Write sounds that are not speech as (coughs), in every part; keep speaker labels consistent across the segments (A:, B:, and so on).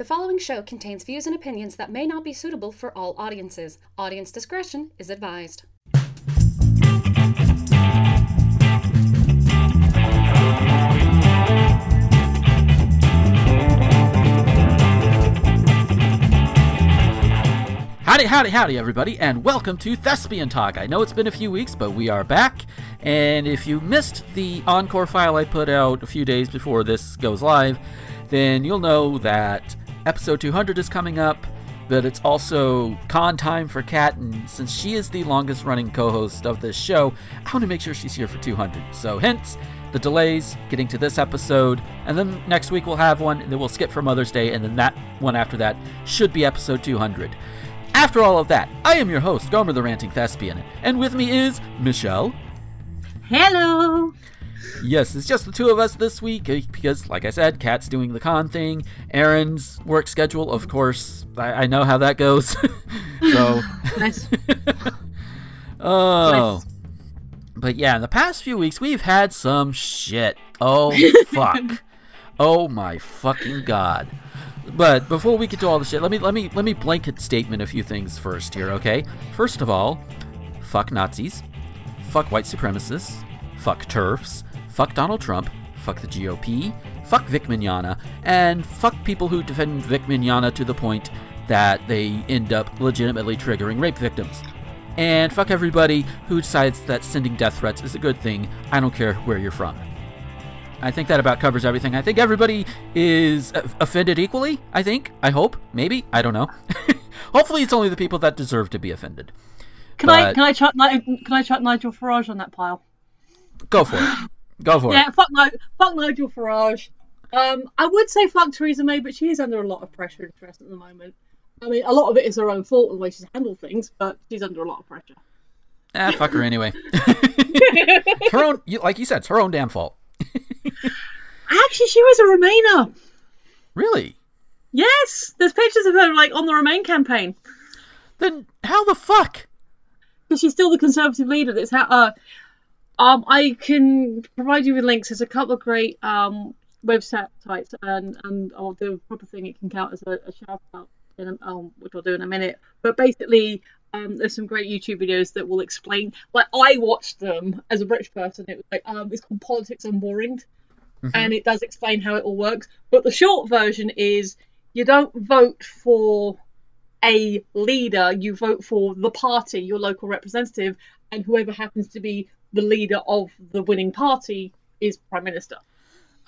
A: The following show contains views and opinions that may not be suitable for all audiences. Audience discretion is advised.
B: Howdy, howdy, howdy, everybody, and welcome to Thespian Talk. I know it's been a few weeks, but we are back. And if you missed the encore file I put out a few days before this goes live, then you'll know that episode 200 is coming up, but it's also con time for Kat, and since she is the longest running co host of this show, I want to make sure she's here for 200. So, hence the delays getting to this episode, and then next week we'll have one, and then we'll skip for Mother's Day, and then that one after that should be episode 200. After all of that, I am your host, Gomer the Ranting Thespian, and with me is Michelle.
C: Hello.
B: Yes, it's just the two of us this week eh, because, like I said, Kat's doing the con thing. Aaron's work schedule, of course, I, I know how that goes. (laughs) so,
C: Nice. (laughs)
B: oh. But yeah, in the past few weeks, we've had some shit. Oh, (laughs) fuck. oh my fucking god. But before we get to all the shit, let me let me let me blanket statement a few things first here, okay? First of all, fuck Nazis, fuck white supremacists, fuck turfs, fuck Donald Trump, fuck the GOP, fuck Vic Mignogna, and fuck people who defend Vic Mignogna to the point that they end up legitimately triggering rape victims. And fuck everybody who decides that sending death threats is a good thing. I don't care where you're from. I think that about covers everything. I think everybody is offended equally. I think. I hope. Maybe. I don't know. (laughs) Hopefully, it's only the people that deserve to be offended.
C: Can I
B: But-
C: can I chuck can I chuck Nigel Farage on that pile?
B: Go for it. (laughs) Go for
C: Yeah,
B: it.
C: fuck Ni- fuck Nigel Farage. Um, I would say fuck Theresa May, but she is under a lot of pressure and stress at the moment. I mean, a lot of it is her own fault and the way she's handled things, but she's under a lot of pressure.
B: Ah, fuck her anyway. (laughs) her own, like you said, it's her own damn fault. (laughs)
C: Actually, she was a Remainer.
B: Really?
C: Yes, there's pictures of her like on the Remain campaign
B: Then how the fuck?
C: because she's still the Conservative leader. That's how. Uh, um, I can provide you with links. There's a couple of great um websites, and and I'll do a proper thing. It can count as a, a shout out, in a, um, which I'll do in a minute. But basically, um, there's some great YouTube videos that will explain. Like I watched them as a British person. It was like um, it's called Politics Unboring, and it does explain how it all works. But the short version is you don't vote for a leader, you vote for the party, your local representative, and whoever happens to be the leader of the winning party is prime minister.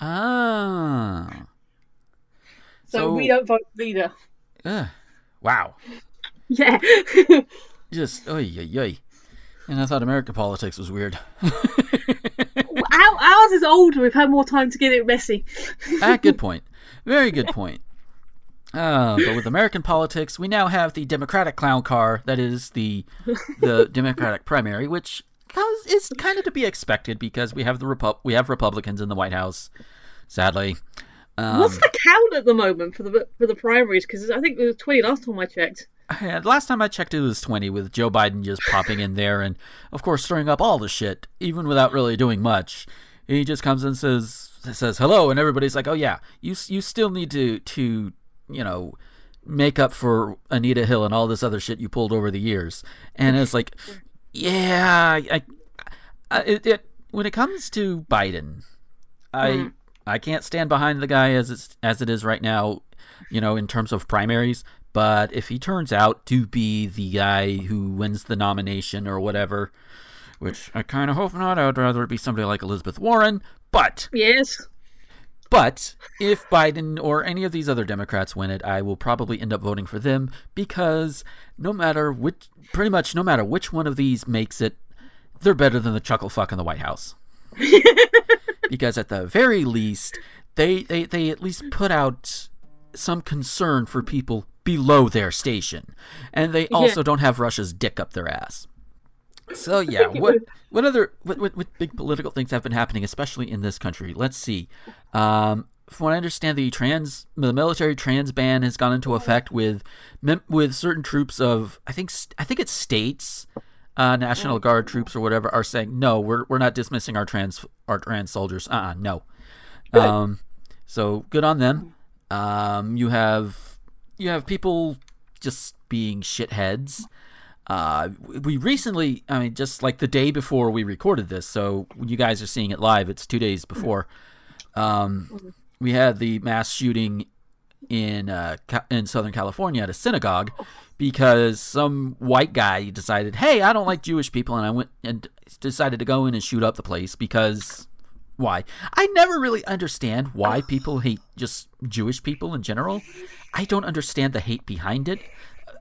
B: Ah.
C: So,
B: So-
C: we don't vote leader.
B: Ugh. Wow.
C: Yeah. (laughs)
B: Just oy oy oy. And I thought American politics was weird. (laughs)
C: Ours is older. We've had more time to get it messy.
B: ah, good (laughs) point. Very good point. Uh, but with American politics, we now have the Democratic clown car that is the the Democratic primary, which cause- is kind of to be expected because we have the Repu- we have Republicans in the White House. Sadly, um,
C: What's the count at the moment for the for the primaries? Because I think it was twenty last time I checked.
B: Yeah, last time I checked, it was 20 with Joe Biden just popping in there and, of course, stirring up all the shit, even without really doing much. He just comes and says says hello, and everybody's like, "Oh yeah, you you still need to to you know make up for Anita Hill and all this other shit you pulled over the years." And it's like, yeah, I, I it, it when it comes to Biden, I mm-hmm. I can't stand behind the guy as it's as it is right now, you know, in terms of primaries. But if he turns out to be the guy who wins the nomination or whatever, which I kind of hope not, I'd rather it be somebody like Elizabeth Warren. But
C: Yes.
B: But if Biden or any of these other Democrats win it, I will probably end up voting for them because no matter which, pretty much no matter which one of these makes it, they're better than the chuckle fuck in the White House. (laughs) because at the very least, they, they, they at least put out some concern for people below their station. And they also don't have Russia's dick up their ass. So (laughs) yeah, what what other what, what what big political things have been happening, especially in this country? Let's see. Um, from what I understand, the trans the military trans ban has gone into effect with with certain troops of I think I think it's states, uh, National Guard troops or whatever are saying no, we're we're not dismissing our trans our trans soldiers. Uh uh no. Um, so good on them. Um, you have you have people just being shitheads. Uh, we recently, I mean, just like the day before we recorded this, so you guys are seeing it live, it's two days before. Um, we had the mass shooting in uh, in Southern California at a synagogue because some white guy decided, hey, I don't like Jewish people, and I went and decided to go in and shoot up the place because why? I never really understand why people hate just Jewish people in general. I don't understand the hate behind it,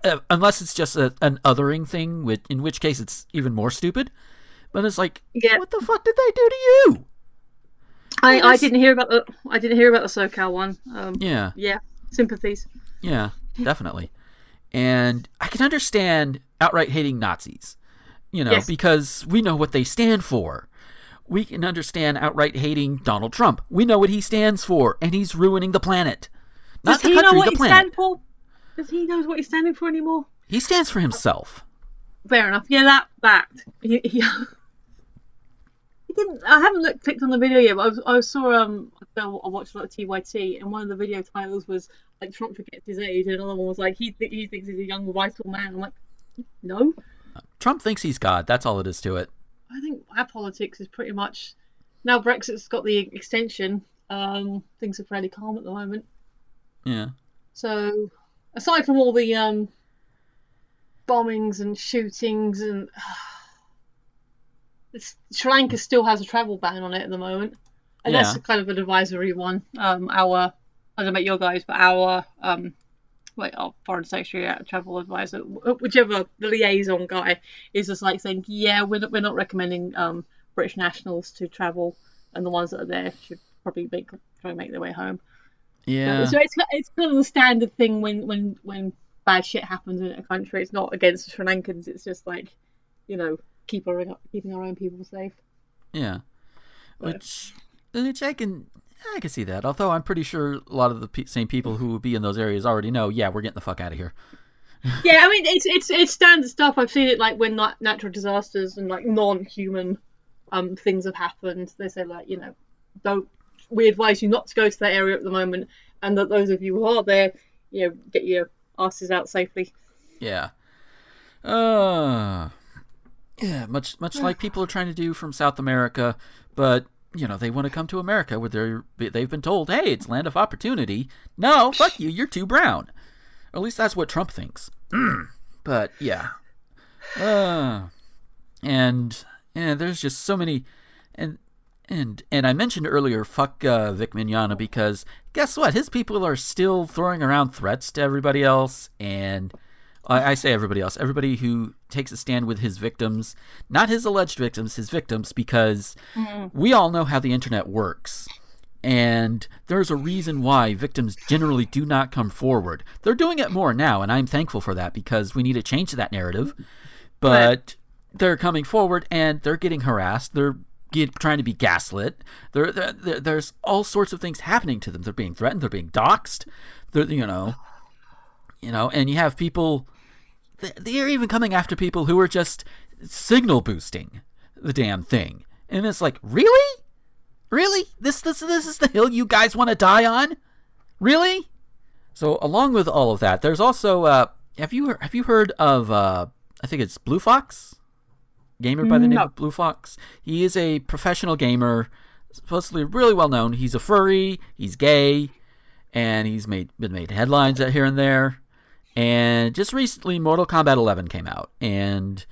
B: uh, unless it's just a, an othering thing, which, in which case it's even more stupid. But it's like,
C: Yeah.
B: what the fuck did they do to you?
C: I, I didn't hear about the I didn't hear about the SoCal one. Um,
B: Yeah.
C: yeah, sympathies.
B: Yeah, definitely. And I can understand outright hating Nazis, you know,
C: Yes.
B: because we know what they stand for. We can understand outright hating Donald Trump. We know what he stands for, and he's ruining the planet. Not
C: Does
B: the
C: he
B: country, the
C: he
B: planet.
C: Does he knows what he's standing for anymore?
B: He stands for himself.
C: Fair enough. Yeah, that fact. He, he, (laughs) he didn't. I haven't looked clicked on the video yet, but I, was, I saw um. I watched a lot of TYT, and one of the video titles was like Trump forgets his age, and another one was like he th- he thinks he's a young vital man. I'm like, no.
B: Trump thinks he's God. That's all it is to it.
C: I think our politics is pretty much now Brexit's got the extension. Um, things are fairly calm at the moment.
B: Yeah.
C: So, aside from all the um, bombings and shootings, and (sighs) it's, Sri Lanka still has a travel ban on it at the moment, and that's kind of an advisory one. Um, our I don't know about your guys, but our um, like our foreign secretary, our travel advisor, whichever the liaison guy is just like saying, yeah, we're not, we're not recommending um, British nationals to travel, and the ones that are there should probably make try and make their way home.
B: Yeah.
C: So it's it's kind of the standard thing when when when bad shit happens in a country. It's not against the Sri Lankans. It's just like, you know, keep our keeping our own people safe.
B: Yeah. Which, which I can, I can see that. Although I'm pretty sure a lot of the same people who would be in those areas already know, yeah, we're getting the fuck out of here. (laughs)
C: Yeah, I mean it's it's it's standard stuff. I've seen it like when nat- natural disasters and like non-human um things have happened. They say like you know, don't we advise you not to go to that area at the moment, and that those of you who are there, you know, get your asses out safely.
B: Yeah. Uh yeah, much much like (sighs) people are trying to do from South America, but you know, they want to come to America where they're they've been told, "Hey, it's land of opportunity." No, fuck you, you're too brown. Or at least that's what Trump thinks. (clears throat) but yeah. Uh and and there's just so many and and and I mentioned earlier, fuck uh, Vic Mignogna because guess what? His people are still throwing around threats to everybody else, and I, I say everybody else, everybody who takes a stand with his victims, not his alleged victims, his victims, because we all know how the internet works. And there's a reason why victims generally do not come forward. They're doing it more now, and I'm thankful for that because we need to change that narrative. But they're coming forward and they're getting harassed. They're get, trying to be gaslit. There, there, there- there's all sorts of things happening to them. They're being threatened. They're being doxxed. They're, you know, you know, and you have people. They're even coming after people who are just signal boosting the damn thing, and it's like, really, really, this this this is the hill you guys want to die on, really? So along with all of that, there's also uh, have you have you heard of uh, I think it's Blue Fox, gamer by the name of Blue Fox. He is a professional gamer, supposedly really well known. He's a furry, he's gay, and he's made been made headlines here and there. And just recently, Mortal Kombat 11 came out, and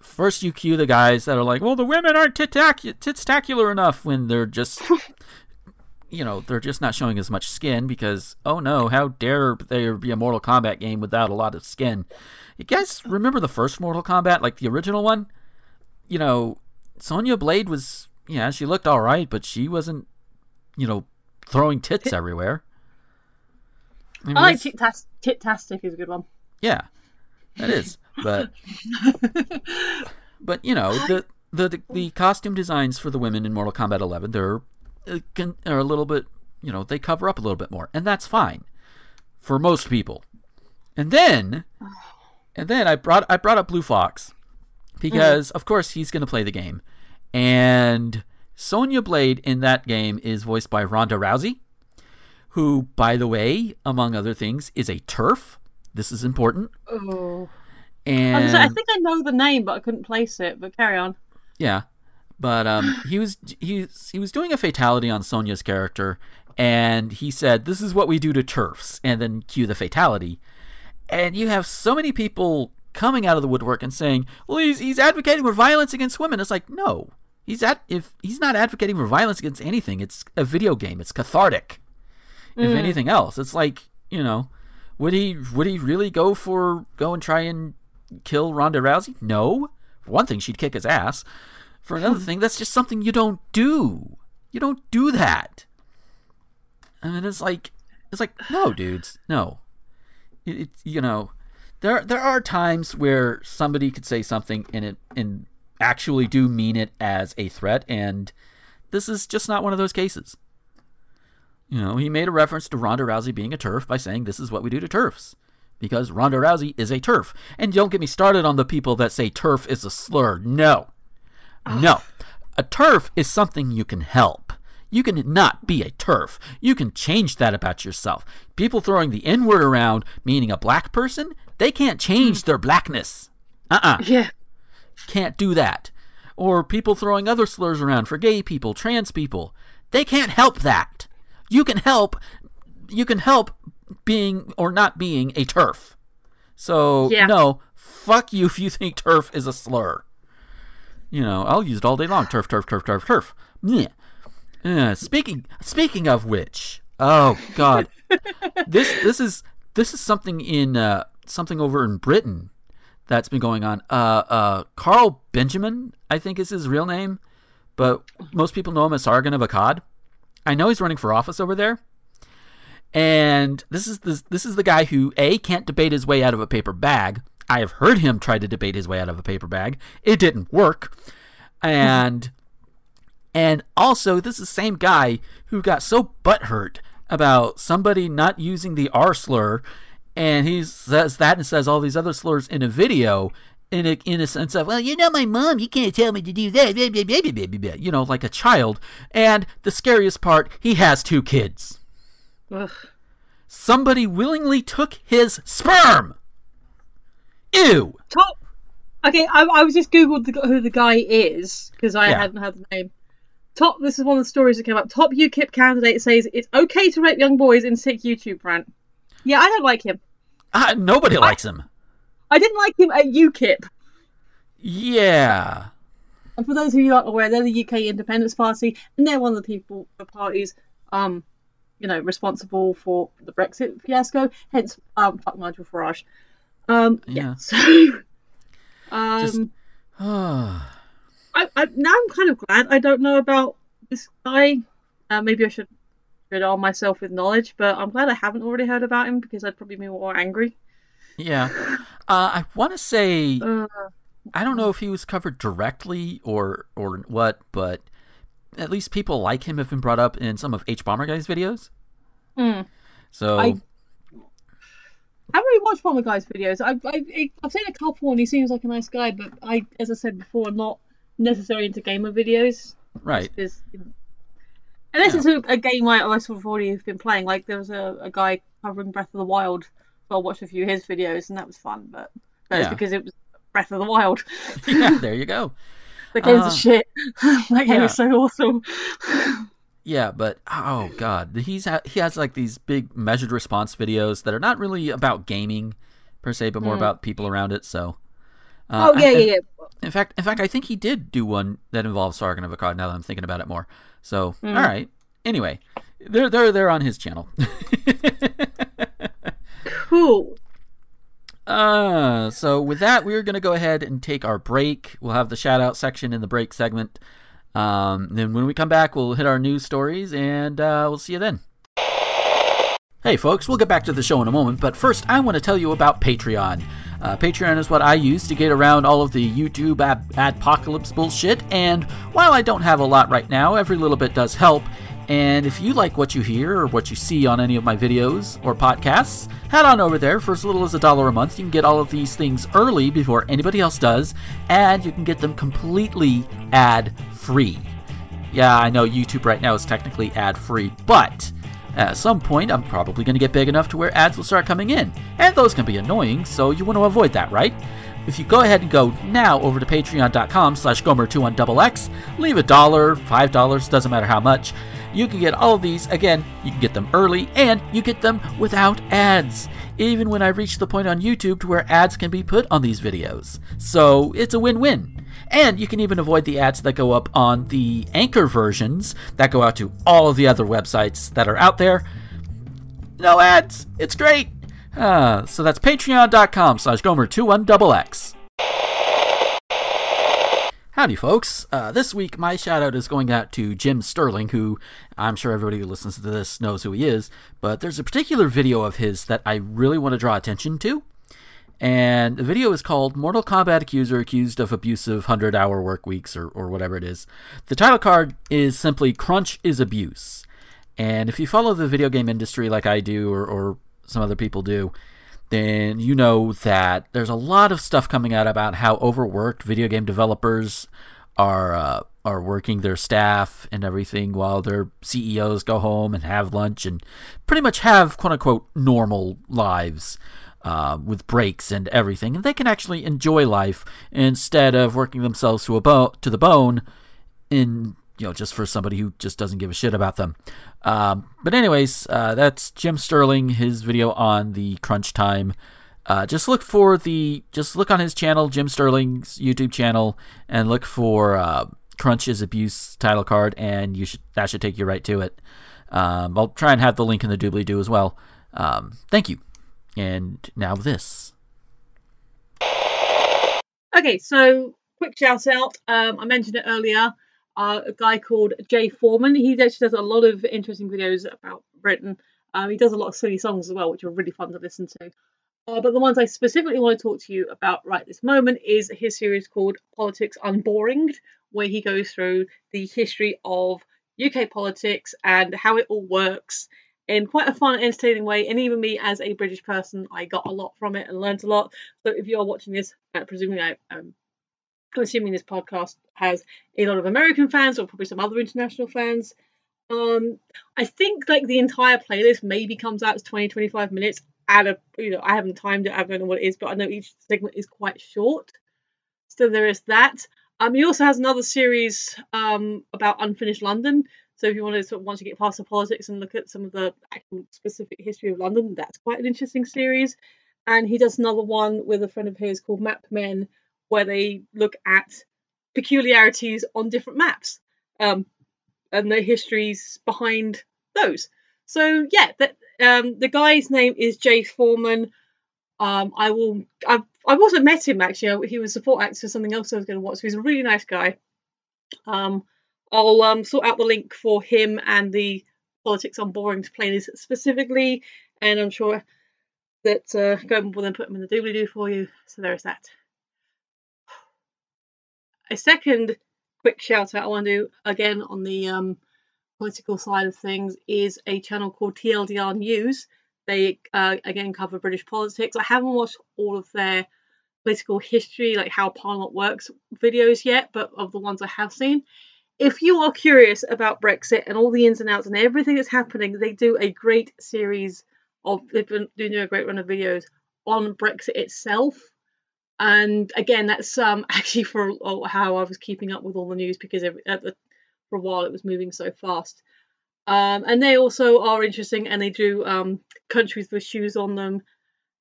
B: first you cue the guys that are like, "Well, the women aren't titacular enough," when they're just (laughs) you know, they're just not showing as much skin because, oh no, how dare there be a Mortal Kombat game without a lot of skin? You guys remember the first Mortal Kombat, like the original one? You know, Sonya Blade was, yeah, she looked all right, but she wasn't, you know, throwing tits everywhere. I mean,
C: I like Tit Tastic is a good one.
B: yeah, that is. But (laughs) but you know the the the costume designs for the women in Mortal Kombat 11 they're uh, are a little bit you know they cover up a little bit more and that's fine for most people. And then and then I brought I brought up Blue Fox because of course he's going to play the game and Sonya Blade in that game is voiced by Ronda Rousey who, by the way, among other things, is a turf. This is important.
C: Oh. I,
B: And
C: I think I know the name, but I couldn't place it. But carry on.
B: Yeah, but um, he was he he was doing a fatality on Sonya's character, and he said, "This is what we do to turfs," and then cue the fatality, and you have so many people coming out of the woodwork and saying, "Well, he's he's advocating for violence against women." It's like, no, he's at if he's not advocating for violence against anything. It's a video game. It's cathartic. If mm. anything else, it's like you know, would he would he really go for go and try and kill Ronda Rousey? No. For one thing, she'd kick his ass. For another (laughs) thing, that's just something you don't do. You don't do that. And it's like, it's like, no, dudes, no. It, it's you know, there there are times where somebody could say something and it and actually do mean it as a threat, and this is just not one of those cases. You know, he made a reference to Ronda Rousey being a turf by saying this is what we do to turfs. Because Ronda Rousey is a turf. And don't get me started on the people that say turf is a slur. No. Ah. No. A turf is something you can help. You can not be a turf. You can change that about yourself. People throwing the N word around, meaning a black person, they can't change their blackness. Uh uh
C: Yeah.
B: can't do that. Or people throwing other slurs around for gay people, trans people. They can't help that. You can help you can help being or not being a turf. So
C: Yeah.
B: no, fuck you (laughs) if you think turf is a slur. You know, I'll use it all day long. Turf, turf, turf, turf, turf. Yeah. Uh, speaking speaking of which, oh god, (laughs) this this is this is something in uh, something over in Britain that's been going on. Uh, uh, Carl Benjamin, I think is his real name, but most people know him as Sargon of Akkad. I know he's running for office over there, and this is this this is the guy who a can't debate his way out of a paper bag. I have heard him try to debate his way out of a paper bag. It didn't work, and and also this is the same guy who got so butthurt about somebody not using the R slur, and he says that and says all these other slurs in a video. In a, in a sense of, well, you're not my mom. You can't tell me to do that. blah, blah, blah, blah, blah, blah," You know, like a child. And the scariest part, he has two kids.
C: Ugh.
B: Somebody willingly took his sperm. Ew.
C: Top. Okay, I, I was just googled the, who the guy is because I
B: Yeah.
C: hadn't heard the name. Top. This is one of the stories that came up. Top UKIP candidate says it's okay to rape young boys in sick YouTube rant. Yeah, I don't like him.
B: Ah, nobody likes him.
C: I didn't like him at UKIP.
B: Yeah.
C: And for those of you aren't aware, they're the UK Independence Party, and they're one of the people, the parties, um, you know, responsible for the Brexit fiasco. Hence, um, fuck Nigel Farage. Um, yeah.
B: Yeah.
C: So, (laughs) um,
B: Just- (sighs)
C: I, I now I'm kind of glad I don't know about this guy. Uh, maybe I should arm myself with knowledge, but I'm glad I haven't already heard about him because I'd probably be more angry.
B: yeah. Uh, I want to say
C: Uh,
B: I don't know if he was covered directly or or what, but at least people like him have been brought up in some of Hbomberguy's videos.
C: Hmm.
B: So
C: I- I haven't really watched of guy's videos. I've, I've, I've seen a couple and he seems like a nice guy, but I, as I said before, I'm not necessarily into gamer videos.
B: right,
C: Because, unless it's a, a game I, I sort of already have been playing. Like there was a, a guy covering Breath of the Wild, so I watched a few of his videos and that was fun. But that was
B: Yeah.
C: because it was Breath of the Wild. (laughs)
B: yeah, (laughs) there you go.
C: the game's
B: Uh,
C: a shit. (laughs) that game
B: yeah.
C: is so awesome.
B: Yeah, but oh god, he's ha- he has like these big measured response videos that are not really about gaming per se, but more about people around it. So, uh,
C: oh yeah,
B: I-
C: yeah, yeah.
B: In fact, in fact, I think he did do one that involves Sargon of Akkad. Now that I'm thinking about it more, so
C: Hmm.
B: all right. Anyway, they're they're they're on his channel. (laughs)
C: Cool.
B: Uh, so with that, we're gonna go ahead and take our break. We'll have the shout out section in the break segment. Um, then when we come back, we'll hit our news stories, and uh, we'll see you then. Hey folks, we'll get back to the show in a moment, but first I want to tell you about Patreon. Uh, Patreon is what I use to get around all of the YouTube ab- adpocalypse bullshit, and while I don't have a lot right now, every little bit does help. And if you like what you hear or what you see on any of my videos or podcasts, head on over there for as little as a dollar a month. You can get all of these things early before anybody else does, and you can get them completely ad free. Yeah, I know YouTube right now is technically ad free, but At some point, I'm probably going to get big enough to where ads will start coming in, and those can be annoying, so you want to avoid that, right? If you go ahead and go now over to patreon.com slash gomer21xx, leave a dollar, five dollars, doesn't matter how much, you can get all of these. Again, you can get them early and you get them without ads. Even when I reach the point on YouTube to where ads can be put on these videos. So it's a win win. And you can even avoid the ads that go up on the Anchor versions that go out to all of the other websites that are out there. No ads. It's great. Uh, so that's patreon.com slash gomer21xx. Howdy, folks. Uh, this week, my shout out is going out to Jim Sterling, who I'm sure everybody who listens to this knows who he is, but there's a particular video of his that I really want to draw attention to. And the video is called Mortal Kombat Accuser Accused of Abusive 100 Hour Work Weeks, or, or whatever it is. The title card is simply Crunch is Abuse. And if you follow the video game industry like I do, or, or some other people do, then you know that there's a lot of stuff coming out about how overworked video game developers are uh, are working their staff and everything while their CEOs go home and have lunch and pretty much have quote unquote normal lives. Uh, with breaks and everything, and they can actually enjoy life instead of working themselves to a bo- to the bone in you know, just for somebody who just doesn't give a shit about them. Um, but anyways, uh, that's Jim Sterling, his video on the crunch time. Uh, just look for the, just look on his channel, Jim Sterling's YouTube channel, and look for uh, Crunch Abuse title card, and you should that should take you right to it. Um, I'll try and have the link in the doobly doo as well. Um, thank you. And now this.
C: Okay, so quick shout out. Um, I mentioned it earlier uh, a guy called Jay Foreman. He actually does a lot of interesting videos about Britain. Um, he does a lot of silly songs as well, which are really fun to listen to. Uh, but the ones I specifically want to talk to you about right this moment is his series called Politics Unboringed, where he goes through the history of UK politics and how it all works in quite a fun entertaining way. And even me, as a British person, I got a lot from it and learned a lot. So if you're watching this, uh, presumably I um, I'm assuming this podcast has a lot of American fans or probably some other international fans. Um, I think like the entire playlist maybe comes out as 20, 25 minutes at a, you know, I haven't timed it, I don't know what it is, but I know each segment is quite short. So there is that. Um, he also has another series um, about unfinished London. So if you want to sort of once you get past the politics and look at some of the actual specific history of London, that's quite an interesting series. And he does another one with a friend of his called Map Men, where they look at peculiarities on different maps um, and the histories behind those. So yeah, that um, the guy's name is Jay Foreman. Um, I will. I've I've also met him actually. He was support actor for something else I was going to watch. So he's a really nice guy. Um, I'll um, sort out the link for him and the Politics Unboringed playlist specifically, and I'm sure that uh, Gomer will then put them in the doobly doo for you. So there is that a second quick shout out I want to do again on the um, political side of things is a channel called TLDR News. They uh, again cover British politics. I haven't watched all of their political history, like how Parliament works videos yet, but of the ones I have seen. If you are curious about Brexit and all the ins and outs and everything that's happening, they do a great series of they've been doing a great run of videos on Brexit itself and again that's um (laughs) actually for oh, how I was keeping up with all the news because every, the, for a while it was moving so fast. Um, and they also are interesting and they do um, countries with shoes on them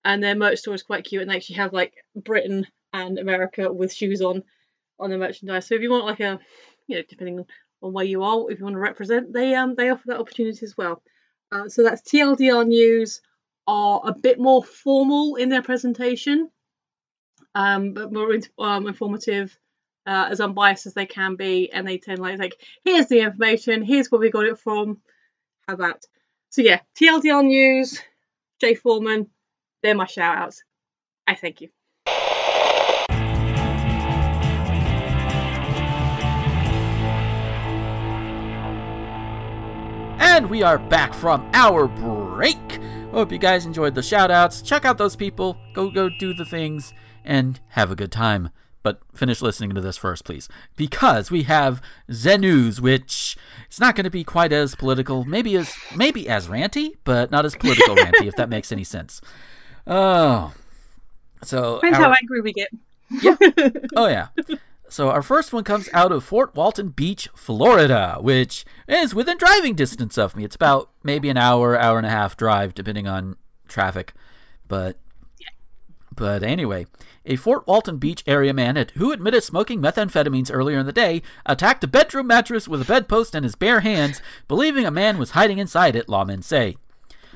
C: and their merch store is quite cute and they actually have like Britain and America with shoes on on their merchandise. So if you want like a you know depending on where you are, if you want to represent, they um they offer that opportunity as well. Uh, so that's TLDR News are a bit more formal in their presentation um, but more um, informative, uh, as unbiased as they can be, and they tend like like here's the information, here's where we got it from. How about? So yeah, TLDR News, Jay Foreman, they're my shout outs. I thank you.
B: And we are back from our break. Hope you guys enjoyed the shout outs. Check out those people. Go go do the things and have a good time. but finish listening to this first, please, because we have Zen News, which it's not going to be quite as political, maybe as maybe as ranty, but not as political (laughs) ranty, if that makes any sense. Oh, so
C: Depends
B: our-
C: how angry we get. yeah. (laughs)
B: Oh yeah. So our first one comes out of Fort Walton Beach, Florida, which is within driving distance of me. It's about maybe an hour, hour and a half drive, depending on traffic. But but anyway, a Fort Walton Beach area man who admitted smoking methamphetamines earlier in the day attacked a bedroom mattress with a bedpost in his bare hands, believing a man was hiding inside it, lawmen say.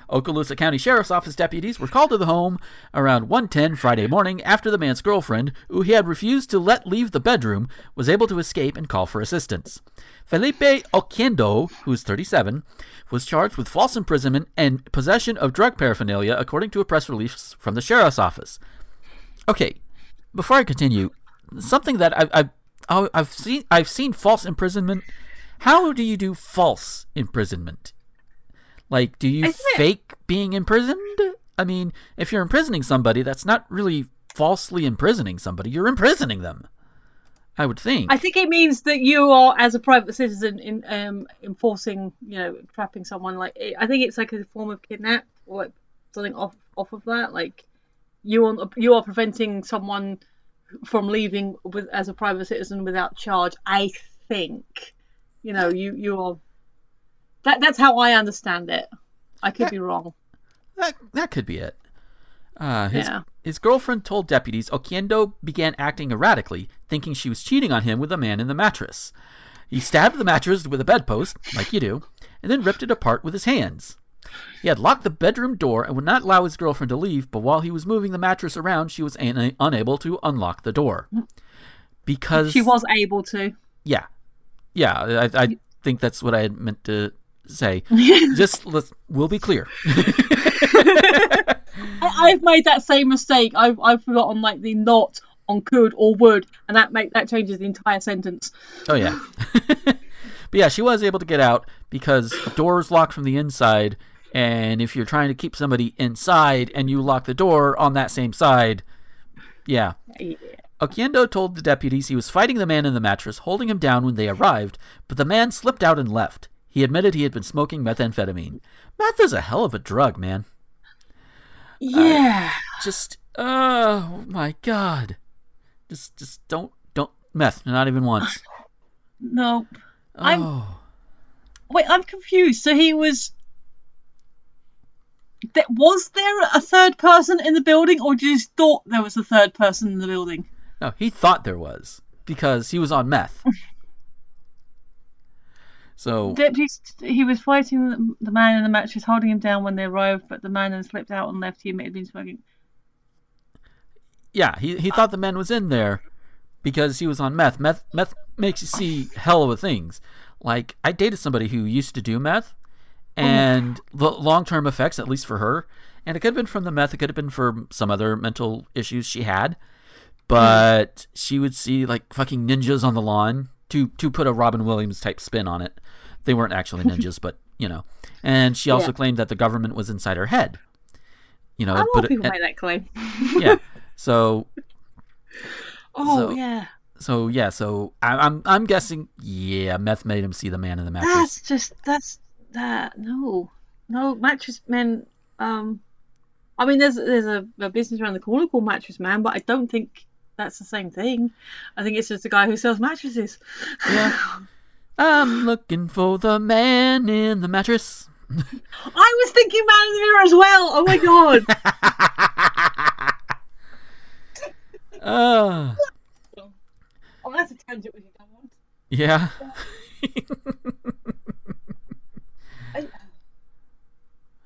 B: Okaloosa County Sheriff's Office deputies were called to the home around 1:10 Friday morning after the man's girlfriend, who he had refused to let leave the bedroom, was able to escape and call for assistance. Felipe Oquendo, who is 37, was charged with false imprisonment and possession of drug paraphernalia, according to a press release from the sheriff's office. Okay, before I continue, something that I've, I've I've seen I've seen false imprisonment. How do you do false imprisonment? Like, do you
C: it-
B: fake being imprisoned? I mean, if you're imprisoning somebody, that's not really falsely imprisoning somebody. You're imprisoning them. I would think.
C: I think it means that you are, as a private citizen, in um, enforcing, you know, trapping someone. Like, I think it's like a form of kidnap or like something off off of that. Like, you are you are preventing someone from leaving with as a private citizen without charge. I think, you know, you you are. That that's how I understand it. I could be wrong.
B: That that could be it. Uh, his
C: Yeah.
B: his girlfriend told deputies Oquendo began acting erratically, thinking she was cheating on him with a man in the mattress. He stabbed the mattress with a bedpost, like you do, and then ripped it apart with his hands. He had locked the bedroom door and would not allow his girlfriend to leave, but while he was moving the mattress around, she was an- unable to unlock the door. Because
C: She was able to.
B: yeah, yeah, I, I think that's what I had meant to say. (laughs) Just let's we'll be clear. (laughs) (laughs)
C: I, I've made that same mistake. I've I've forgotten like the not on could or would, and that make that changes the entire sentence.
B: Oh yeah. but yeah, she was able to get out because doors locked from the inside, and if you're trying to keep somebody inside and you lock the door on that same side, yeah. Oquendo told the deputies he was fighting the man in the mattress, holding him down when they arrived, but the man slipped out and left. He admitted he had been smoking methamphetamine. Meth is a hell of a drug, man.
C: Yeah.
B: Just oh my god. Just just don't don't meth, not even once. (sighs)
C: no. I'm-
B: Oh.
C: Wait, I'm confused. So he was. Th- was there a third person in the building, or just thought there was a third person in the building?
B: No, he thought there was because he was on meth. (laughs) So
C: Deputies, he was fighting the, the man in the mattress, holding him down when they arrived, but the man had slipped out and left. He admitted being smoking.
B: yeah, he he thought the man was in there because he was on meth. Meth meth makes you see hell of a things. Like I dated somebody who used to do meth, oh and the long term effects, at least for her, and it could have been from the meth. It could have been for some other mental issues she had. But she would see like fucking ninjas on the lawn to to put a Robin Williams type spin on it. They weren't actually ninjas, but you know. And she also
C: Yeah.
B: claimed that the government was inside her head. You know,
C: A lot
B: but
C: of
B: it-
C: people make that claim.
B: yeah. (laughs) So
C: Oh
B: So-
C: yeah.
B: so yeah, so I, I'm I'm guessing yeah, meth made him see the man in the mattress.
C: That's just that's that no no mattress men. Um, I mean, there's there's a, a business around the corner called Mattress Man, but I don't think that's the same thing. I think it's just a guy who sells mattresses.
B: Yeah. (laughs) I'm looking for the man in the mattress.
C: I was thinking Man in the Mirror as well. Oh my god.
B: Uh, (laughs)
C: oh, that's a tangent we can go on.
B: yeah. (laughs)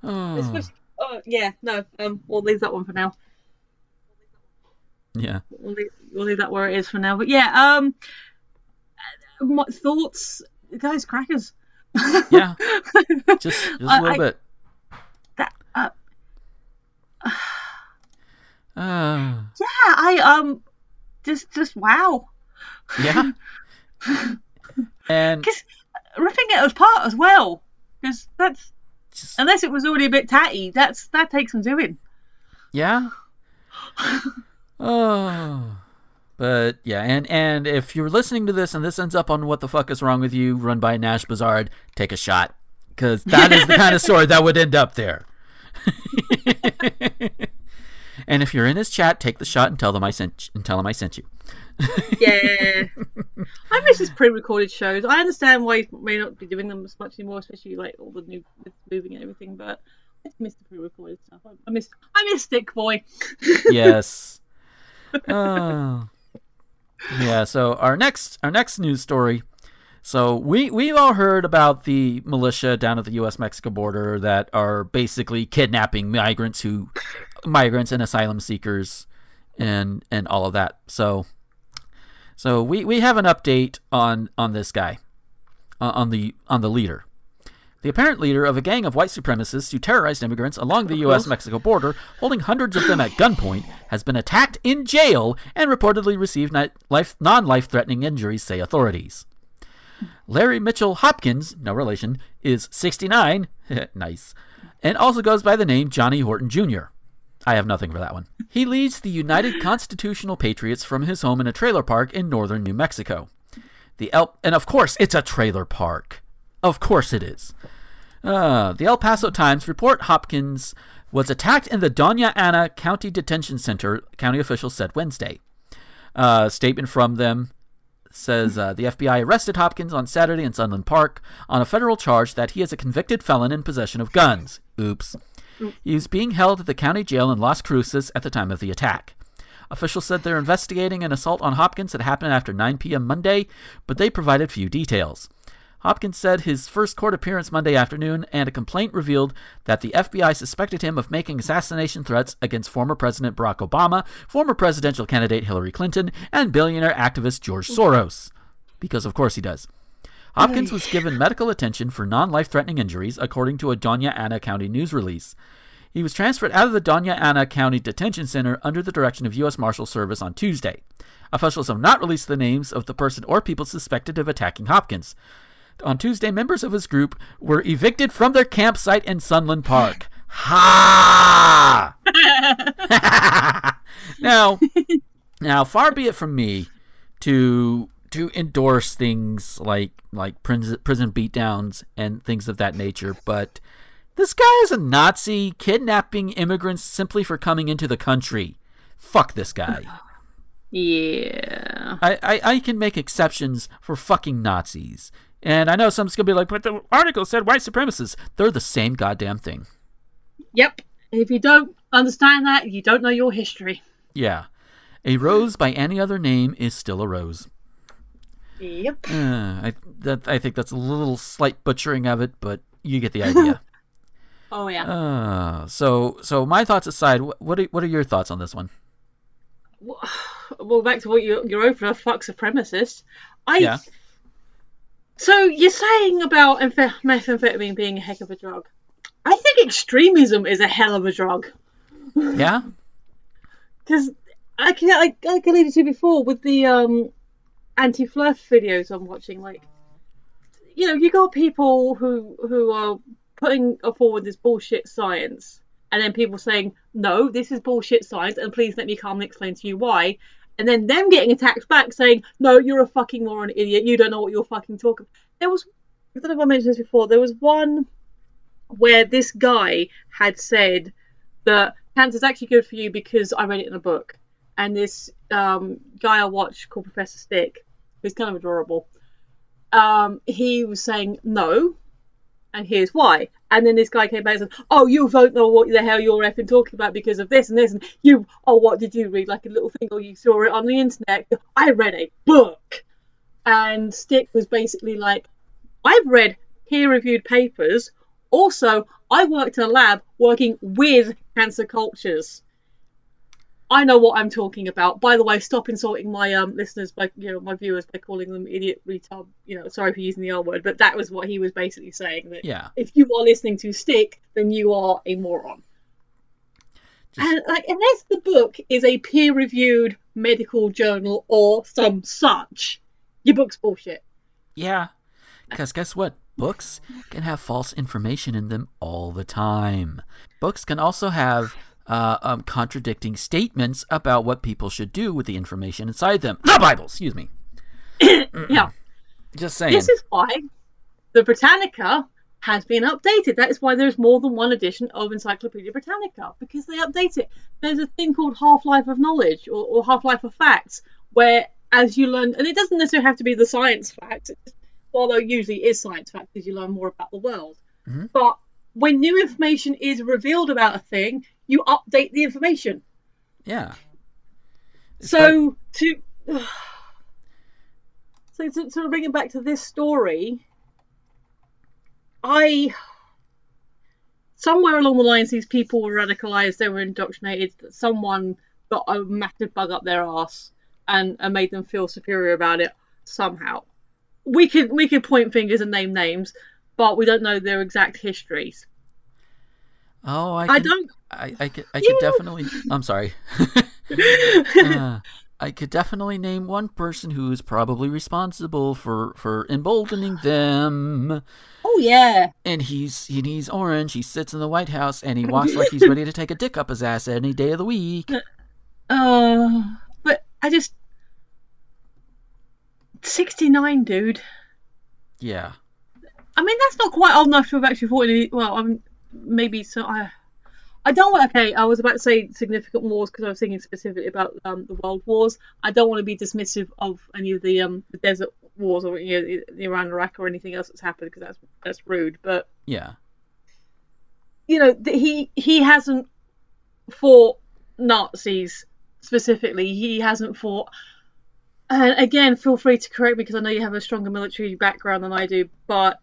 B: Oh,
C: Especially, oh yeah, no. Um, we'll leave that one for now.
B: yeah.
C: We'll leave, we'll leave that where it is for now. But yeah, um, my thoughts, guys, crackers.
B: Yeah. (laughs) Just just a little
C: I-
B: bit.
C: that uh,
B: Uh, (sighs)
C: yeah, I um, just just wow.
B: yeah. (laughs) And
C: Because ripping it apart as well, because that's
B: just,
C: unless it was already a bit tatty, that's that takes some doing.
B: yeah. (sighs) Oh. But yeah, and and if you're listening to this and this ends up on what the fuck is wrong with you, run by Nash Bozard, take a shot because that is the kind of story that would end up there. (laughs) and if you're in his chat, take the shot and tell them I sent and tell him I sent you. (laughs)
C: Yeah, I miss his pre-recorded shows. I understand why he may not be doing them as much anymore, especially like all the new moving and everything. But I miss the pre-recorded stuff. I, miss I miss Stick Boy.
B: yes. (laughs) Oh. Yeah. So our next our next news story. So we we've all heard about the militia down at the U.S. Mexico border that are basically kidnapping migrants who migrants and asylum seekers and and all of that. So so we, we have an update on on this guy, uh, on the on the leader. The apparent leader of a gang of white supremacists who terrorized immigrants along the U.S. Mexico border, holding hundreds of them at gunpoint, has been attacked in jail and reportedly received non life threatening injuries, say authorities. Larry Mitchell Hopkins, no relation, is 69, (laughs) nice, and also goes by the name Johnny Horton Jr. I have nothing for that one. He leads the United Constitutional Patriots from his home in a trailer park in northern New Mexico. The El and of course it's a trailer park. Of course it is. Uh, the El Paso Times report Hopkins was attacked in the Doña Ana County Detention Center, county officials said Wednesday. Uh, statement from them says uh, the FBI arrested Hopkins on Saturday in Sunland Park on a federal charge that he is a convicted felon in possession of guns. Oops. He was being held at the county jail in Las Cruces at the time of the attack. Officials said they're investigating an assault on Hopkins that happened after 9 p.m. Monday, but they provided few details. Hopkins said his first court appearance Monday afternoon, and a complaint revealed that the FBI suspected him of making assassination threats against former President Barack Obama, former presidential candidate Hillary Clinton, and billionaire activist George Soros. Because, of course, he does. Hopkins was given medical attention for non life threatening injuries, according to a Doña Ana County news release. He was transferred out of the Doña Ana County Detention Center under the direction of U.S. Marshal Service on Tuesday. Officials have not released the names of the person or people suspected of attacking Hopkins. On Tuesday, members of his group were evicted from their campsite in Sunland Park. Ha! (laughs) now, now, far be it from me to to endorse things like like prison, prison beatdowns and things of that nature, but this guy is a Nazi kidnapping immigrants simply for coming into the country. Fuck this guy. (sighs)
C: Yeah.
B: I, I, I can make exceptions for fucking Nazis. And I know someone's going to be like, but the article said white supremacists. They're the same goddamn thing.
C: Yep. If you don't understand that, you don't know your history.
B: Yeah. A rose by any other name is still a rose.
C: Yep.
B: Uh, I that I think that's a little slight butchering of it, but you get the idea. (laughs)
C: oh yeah.
B: Uh, so so my thoughts aside, what are, what are your thoughts on this one? (sighs)
C: Well, back to what you, your opener, fuck supremacist. I.
B: Yeah.
C: So you're saying about amph- methamphetamine being a heck of a drug. I think extremism is a hell of a drug.
B: Yeah. (laughs)
C: Because I can I, I alluded to before with the um anti-fluff videos I'm watching, like you know, you got people who who are putting forward this bullshit science, and then people saying, "No, this is bullshit science," and please let me calmly explain to you why. And then them getting attacked back saying, "No, you're a fucking moron, idiot. You don't know what you're fucking talking." There was, I don't know if I mentioned this before. There was one where this guy had said that cancer's actually good for you because I read it in a book. And this um, guy I watched called Professor Stick, who's kind of adorable, um, he was saying no, and here's why. And then this guy came back and said, "Oh, you don't know what the hell you're effing talking about because of this and this, and you, oh, what did you read? Like a little thing, or you saw it on the internet? I read a book." And Stick was basically like, "I've read peer-reviewed papers. Also, I worked in a lab working with cancer cultures." I know what I'm talking about. By the way, stop insulting my um listeners by you know my viewers by calling them idiot retard. You know, sorry for using the R word, but that was what he was basically saying. That
B: Yeah.
C: if you are listening to Stick, then you are a moron.
B: Just-
C: And like, unless the book is a peer-reviewed medical journal or some such, your book's bullshit.
B: Yeah. Because guess what? Books can have false information in them all the time. Books can also have uh, um, contradicting statements about what people should do with the information inside them. The Bible, excuse me. (coughs)
C: yeah.
B: Just saying.
C: This is why the Britannica has been updated. That is why there's more than one edition of Encyclopedia Britannica because they update it. There's a thing called Half Life of Knowledge or, or Half Life of Facts, where as you learn, and it doesn't necessarily have to be the science facts, although usually is science facts because you learn more about the world.
B: Mm-hmm.
C: But when new information is revealed about a thing, you update the information.
B: yeah. (sighs)
C: So to so to sort of bring it back to this story, I somewhere along the lines these people were radicalized, they were indoctrinated. Someone got a massive bug up their ass and, and made them feel superior about it somehow. We could we could point fingers and name names, but we don't know their exact histories.
B: Oh, I,
C: I don't.
B: I, I could, I could definitely. I'm sorry. (laughs) Uh, I could definitely name one person who is probably responsible for for emboldening them.
C: Oh yeah.
B: And he's and he's orange. He sits in the White House and he walks like he's ready to take a dick up his ass any day of the week. (laughs)
C: Uh, but I just. 69, dude.
B: Yeah.
C: I mean, that's not quite old enough to have actually fought any. Well, I'm maybe so. I, I don't want. Okay, I was about to say significant wars because I was thinking specifically about um, the world wars. I don't want to be dismissive of any of the um the desert wars or you know, the Iran, Iraq, or anything else that's happened because that's that's rude. But
B: Yeah.
C: you know, he he hasn't fought Nazis specifically. He hasn't fought. And again, feel free to correct me because I know you have a stronger military background than I do. But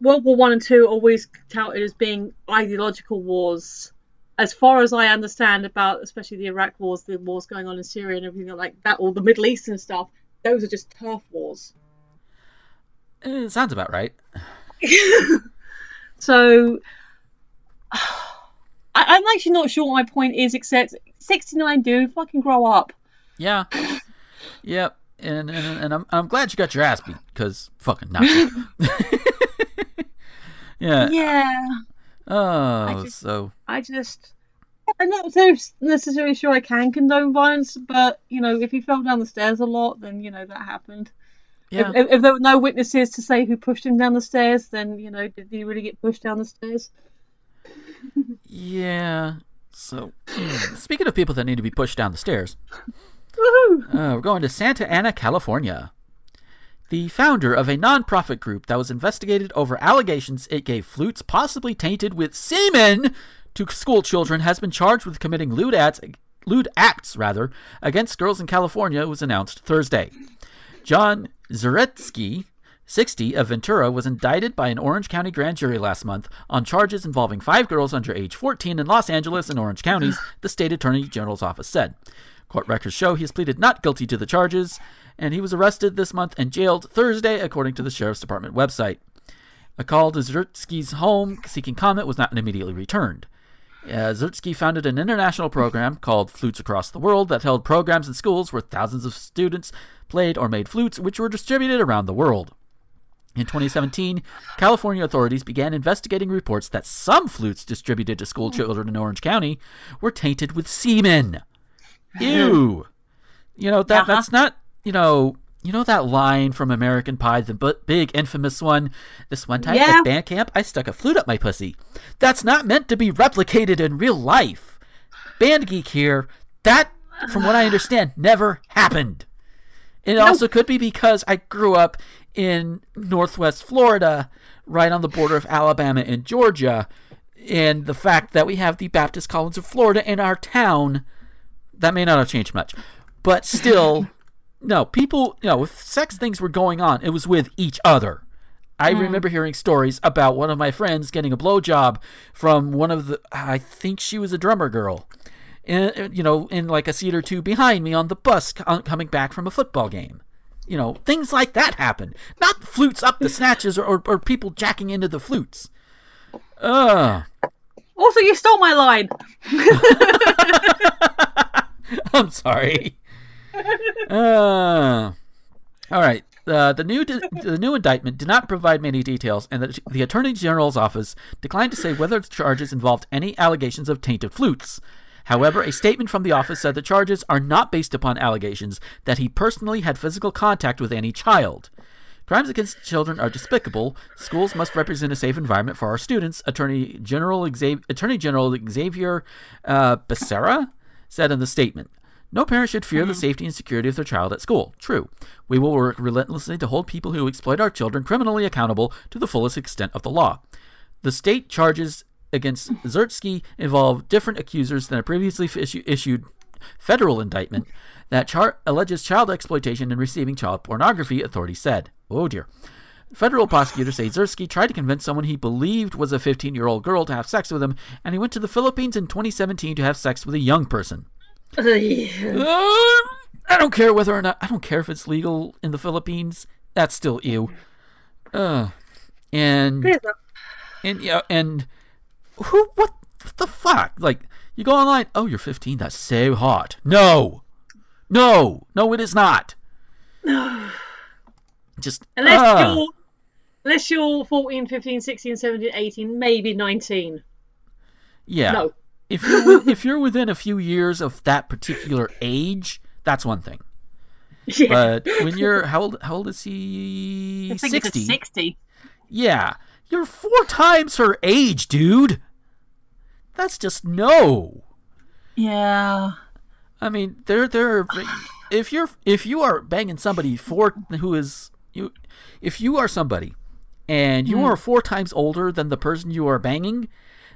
C: World War One and Two always touted as being ideological wars. As far as I understand about, especially the Iraq wars, the wars going on in Syria and everything like that, or the Middle Eastern stuff, those are just turf wars.
B: Eh, sounds about right. (laughs)
C: So I, I'm actually not sure what my point is, except 69, dude, fucking grow up.
B: Yeah. (laughs) Yep. And and, and I'm I'm glad you got your ass beat because fucking Nazi. (laughs) yeah.
C: Yeah,
B: Oh,
C: just-
B: so
C: I just. I'm not so necessarily sure I can condone violence, but you know, if he fell down the stairs a lot, then you know that happened.
B: yeah.
C: If, if, there were no witnesses to say who pushed him down the stairs, then you know, did he really get pushed down the stairs?
B: Yeah. So, (clears throat) speaking of people that need to be pushed down the stairs, uh, we're going to Santa Ana, California. The founder of a nonprofit group that was investigated over allegations it gave flutes possibly tainted with semen to school children has been charged with committing lewd acts, lewd acts rather, against girls in California was announced Thursday. John Zaretsky, 60, of Ventura, was indicted by an Orange County grand jury last month on charges involving five girls under age 14 in Los Angeles and Orange counties, the state attorney general's office said. Court records show he has pleaded not guilty to the charges, and he was arrested this month and jailed Thursday, according to the Sheriff's Department website. A call to Zertsky's home seeking comment was not immediately returned. Uh, Zertsky founded an international program called Flutes Across the World that held programs in schools where thousands of students played or made flutes, which were distributed around the world. In 2017, California authorities began investigating reports that some flutes distributed to school children in Orange County were tainted with semen. Ew. (laughs) You know that
C: Uh-huh.
B: that's not, you know, you know that line from American Pie, the bu- big infamous one. This one time
C: Yeah.
B: at band camp, I stuck a flute up my pussy. That's not meant to be replicated in real life. Band geek here. That, from what I understand, never happened. It also could be because I grew up in Northwest Florida, right on the border of Alabama and Georgia, and the fact that we have the Baptist College of Florida in our town, that may not have changed much. But still, (laughs) no, people, you know, if sex things were going on, it was with each other. I mm. remember hearing stories about one of my friends getting a blowjob from one of the, I think she was a drummer girl, in, you know, in like a seat or two behind me on the bus coming back from a football game. You know, things like that happen. Not flutes up the snatches or, or, or people jacking into the flutes. Ugh.
C: Also, you stole my line. (laughs) (laughs) (laughs)
B: I'm sorry. Uh, all right. Uh, the new the new indictment did not provide many details, and the, the Attorney General's office declined to say whether the charges involved any allegations of tainted flutes. However, a statement from the office said the charges are not based upon allegations that he personally had physical contact with any child. Crimes against children are despicable. Schools must represent a safe environment for our students. Attorney General Xavier, Attorney General Xavier uh, Becerra said in the statement. No parent should fear the mm-hmm. safety and security of their child at school. True. We will work relentlessly to hold people who exploit our children criminally accountable to the fullest extent of the law. The state charges against mm-hmm. Zertsky involve different accusers than a previously issu- issued federal indictment that char- alleges child exploitation and receiving child pornography, authorities said. Oh dear. Federal prosecutors say Zersky tried to convince someone he believed was a 15 year old girl to have sex with him, and he went to the Philippines in 2017 to have sex with a young person. Uh, I don't care whether or not I don't care if it's legal in the Philippines. That's still ew. Uh, and and yeah, and who? What the fuck? Like you go online. Oh, you're 15. That's so hot. No, no, no, it is not. (sighs) Just
C: Unless
B: ah.
C: you're unless you're 14, 15, 16, 17, 18, maybe 19.
B: yeah.
C: No.
B: If you're if you're within a few years of that particular age, that's one thing. (laughs)
C: Yeah.
B: But when you're how old? How old is he?
C: I think it's
B: 60.
C: 60.
B: Yeah, you're four times her age, dude. That's just no.
C: Yeah.
B: I mean, there, there. If you're, if you are banging somebody four who is you, if you are somebody, and you are four times older than the person you are banging,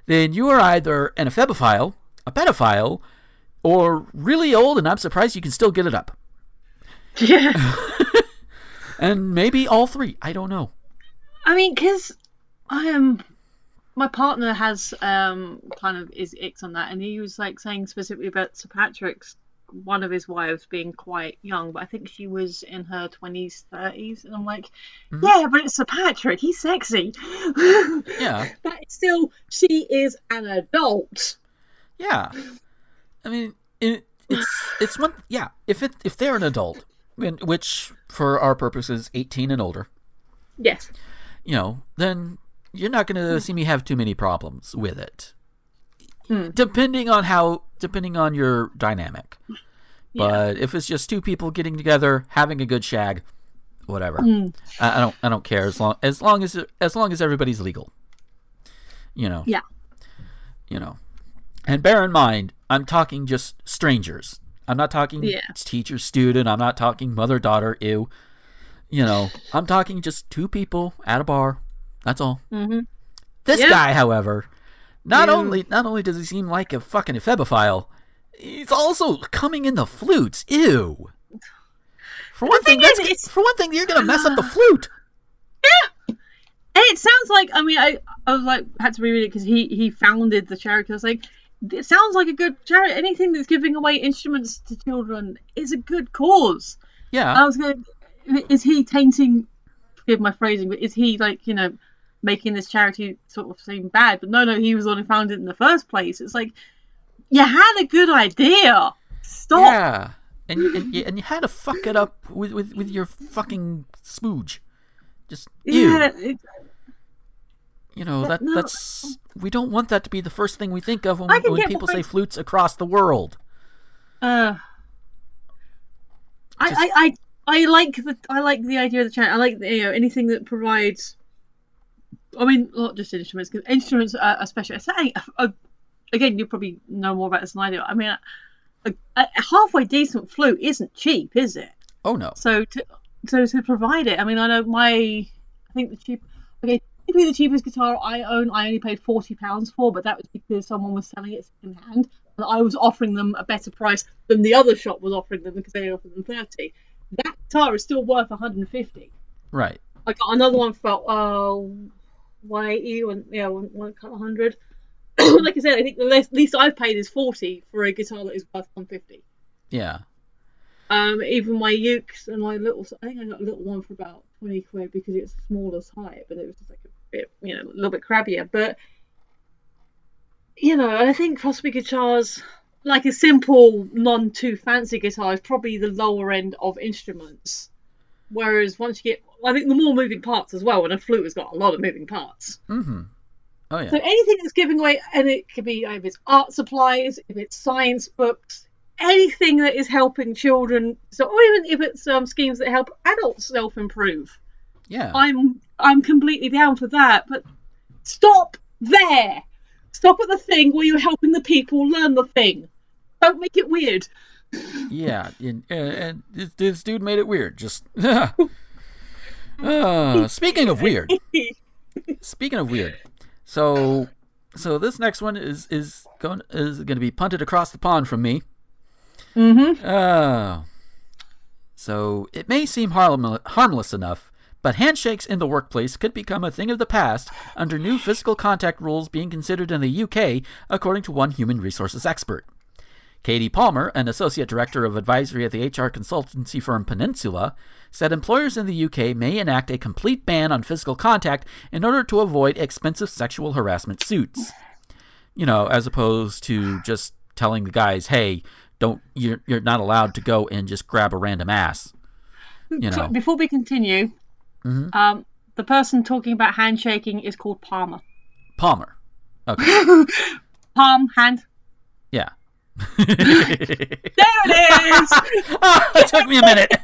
B: then you are either an ephebophile, a pedophile, or really old, and I'm surprised you can still get it up. (laughs)
C: Yeah. (laughs)
B: And maybe all three. I don't know.
C: I mean, because I am. My partner has um kind of is icks on that, and he was like saying specifically about Sir Patrick's one of his wives being quite young, but I think she was in her twenties, thirties, and I'm like, mm-hmm. yeah, but it's Sir Patrick, he's sexy. (laughs)
B: Yeah.
C: but still, she is an adult.
B: Yeah, I mean, it, it's it's one. Yeah, if it if they're an adult, which for our purposes, eighteen and older,
C: Yes.
B: you know, then you're not going to hmm. see me have too many problems with it. Hmm. Depending on how, depending on your dynamic. But if it's just two people getting together, having a good shag, whatever, I, I don't, I don't care as long as long as as long as everybody's legal. You know.
C: Yeah.
B: you know. And bear in mind, I'm talking just strangers. I'm not talking
C: Yeah.
B: teacher student. I'm not talking mother daughter. Ew. You know, I'm talking just two people at a bar. That's all.
C: Mm-hmm.
B: This
C: Yeah.
B: guy, however, not
C: Ew.
B: only not only does he seem like a fucking ephebophile, he's also coming in the flutes. Ew. For one thing,
C: thing is,
B: that's for one thing, you're gonna mess up the (sighs) flute. Yeah.
C: And it sounds like I mean I I was like had to reread it because he he founded the charity. I was like, it sounds like a good charity. Anything that's giving away instruments to children is a good cause.
B: Yeah.
C: I was going, is he tainting? Forgive my phrasing, but is he like you know making this charity sort of seem bad? But no, no, he was the one who founded it in the first place. It's like you had a good idea. Stop.
B: Yeah, and you, and you, and you had to fuck it up with, with, with your fucking spooge. Just.
C: Yeah,
B: You know that
C: no.
B: that's we don't want that to be the first thing we think of when, when people say flutes across the world.
C: Uh, I,
B: Just-
C: I, I, I like the I like the idea of the charity. I like the, you know anything that provides. I mean, not just instruments, because instruments are especially. Say, uh, again, you probably know more about this than I do. I mean, a, a halfway decent flute isn't cheap, is it?
B: Oh no.
C: So to so to provide it, I mean, I know my I think the cheap okay, typically the cheapest guitar I own, I only paid forty pounds for, but that was because someone was selling it second hand, and I was offering them a better price than the other shop was offering them because they offered them thirty. That guitar is still worth one hundred and fifty.
B: Right.
C: I got another one for uh, one eighty, and yeah, one one couple hundred. (clears throat) like I said, I think the least, least I've paid is forty for a guitar that is worth one fifty.
B: Yeah.
C: Um, even my ukes and my little, I think I got a little one for about 20 quid because it's the smallest height, but it was just like a bit, you know, a little bit crabbier. But, you know, I think Crosby guitars, like a simple, non too fancy guitar, is probably the lower end of instruments. whereas once you get, I think the more moving parts as well, and a flute has got a lot of moving parts.
B: Mm-hmm. Oh yeah.
C: So anything that's giving away, and it could be if it's art supplies, if it's science books, anything that is helping children, so or even if it's um, schemes that help adults self improve,
B: yeah.
C: I'm I'm completely down for that. But stop there. Stop at the thing where you're helping the people learn the thing. Don't make it weird.
B: yeah, and, uh, and this, this dude made it weird. Just (laughs) (laughs) uh, speaking of weird, (laughs) speaking of weird, so so this next one is is going is going to be punted across the pond from me.
C: Mm-hmm.
B: Uh, so it may seem harm- harmless enough, but handshakes in the workplace could become a thing of the past under new physical contact rules being considered in the UK, according to one human resources expert. Katie Palmer, an associate director of advisory at the HR consultancy firm Peninsula, said employers in the UK may enact a complete ban on physical contact in order to avoid expensive sexual harassment suits. You know, as opposed to just telling the guys, "Hey, don't you're you're not allowed to go and just grab a random ass." You
C: So
B: know.
C: before we continue,
B: Mhm.
C: um, the person talking about handshaking is called Palmer.
B: Palmer. Okay. (laughs)
C: Palm hand.
B: Yeah.
C: There it is. (laughs)
B: Ah, it took me a minute. (laughs)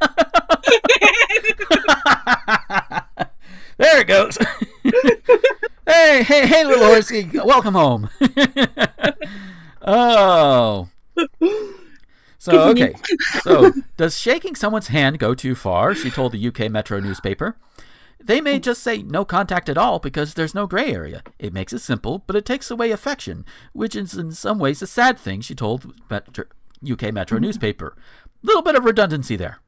B: there it goes. (laughs) hey, hey, hey, little horsey, welcome home. oh. So, okay. So, does shaking someone's hand go too far? She told the UK Metro newspaper. They may just say no contact at all because there's no gray area. It makes it simple, but it takes away affection, which is in some ways a sad thing, she told Metro, UK Metro newspaper. Little bit of redundancy there.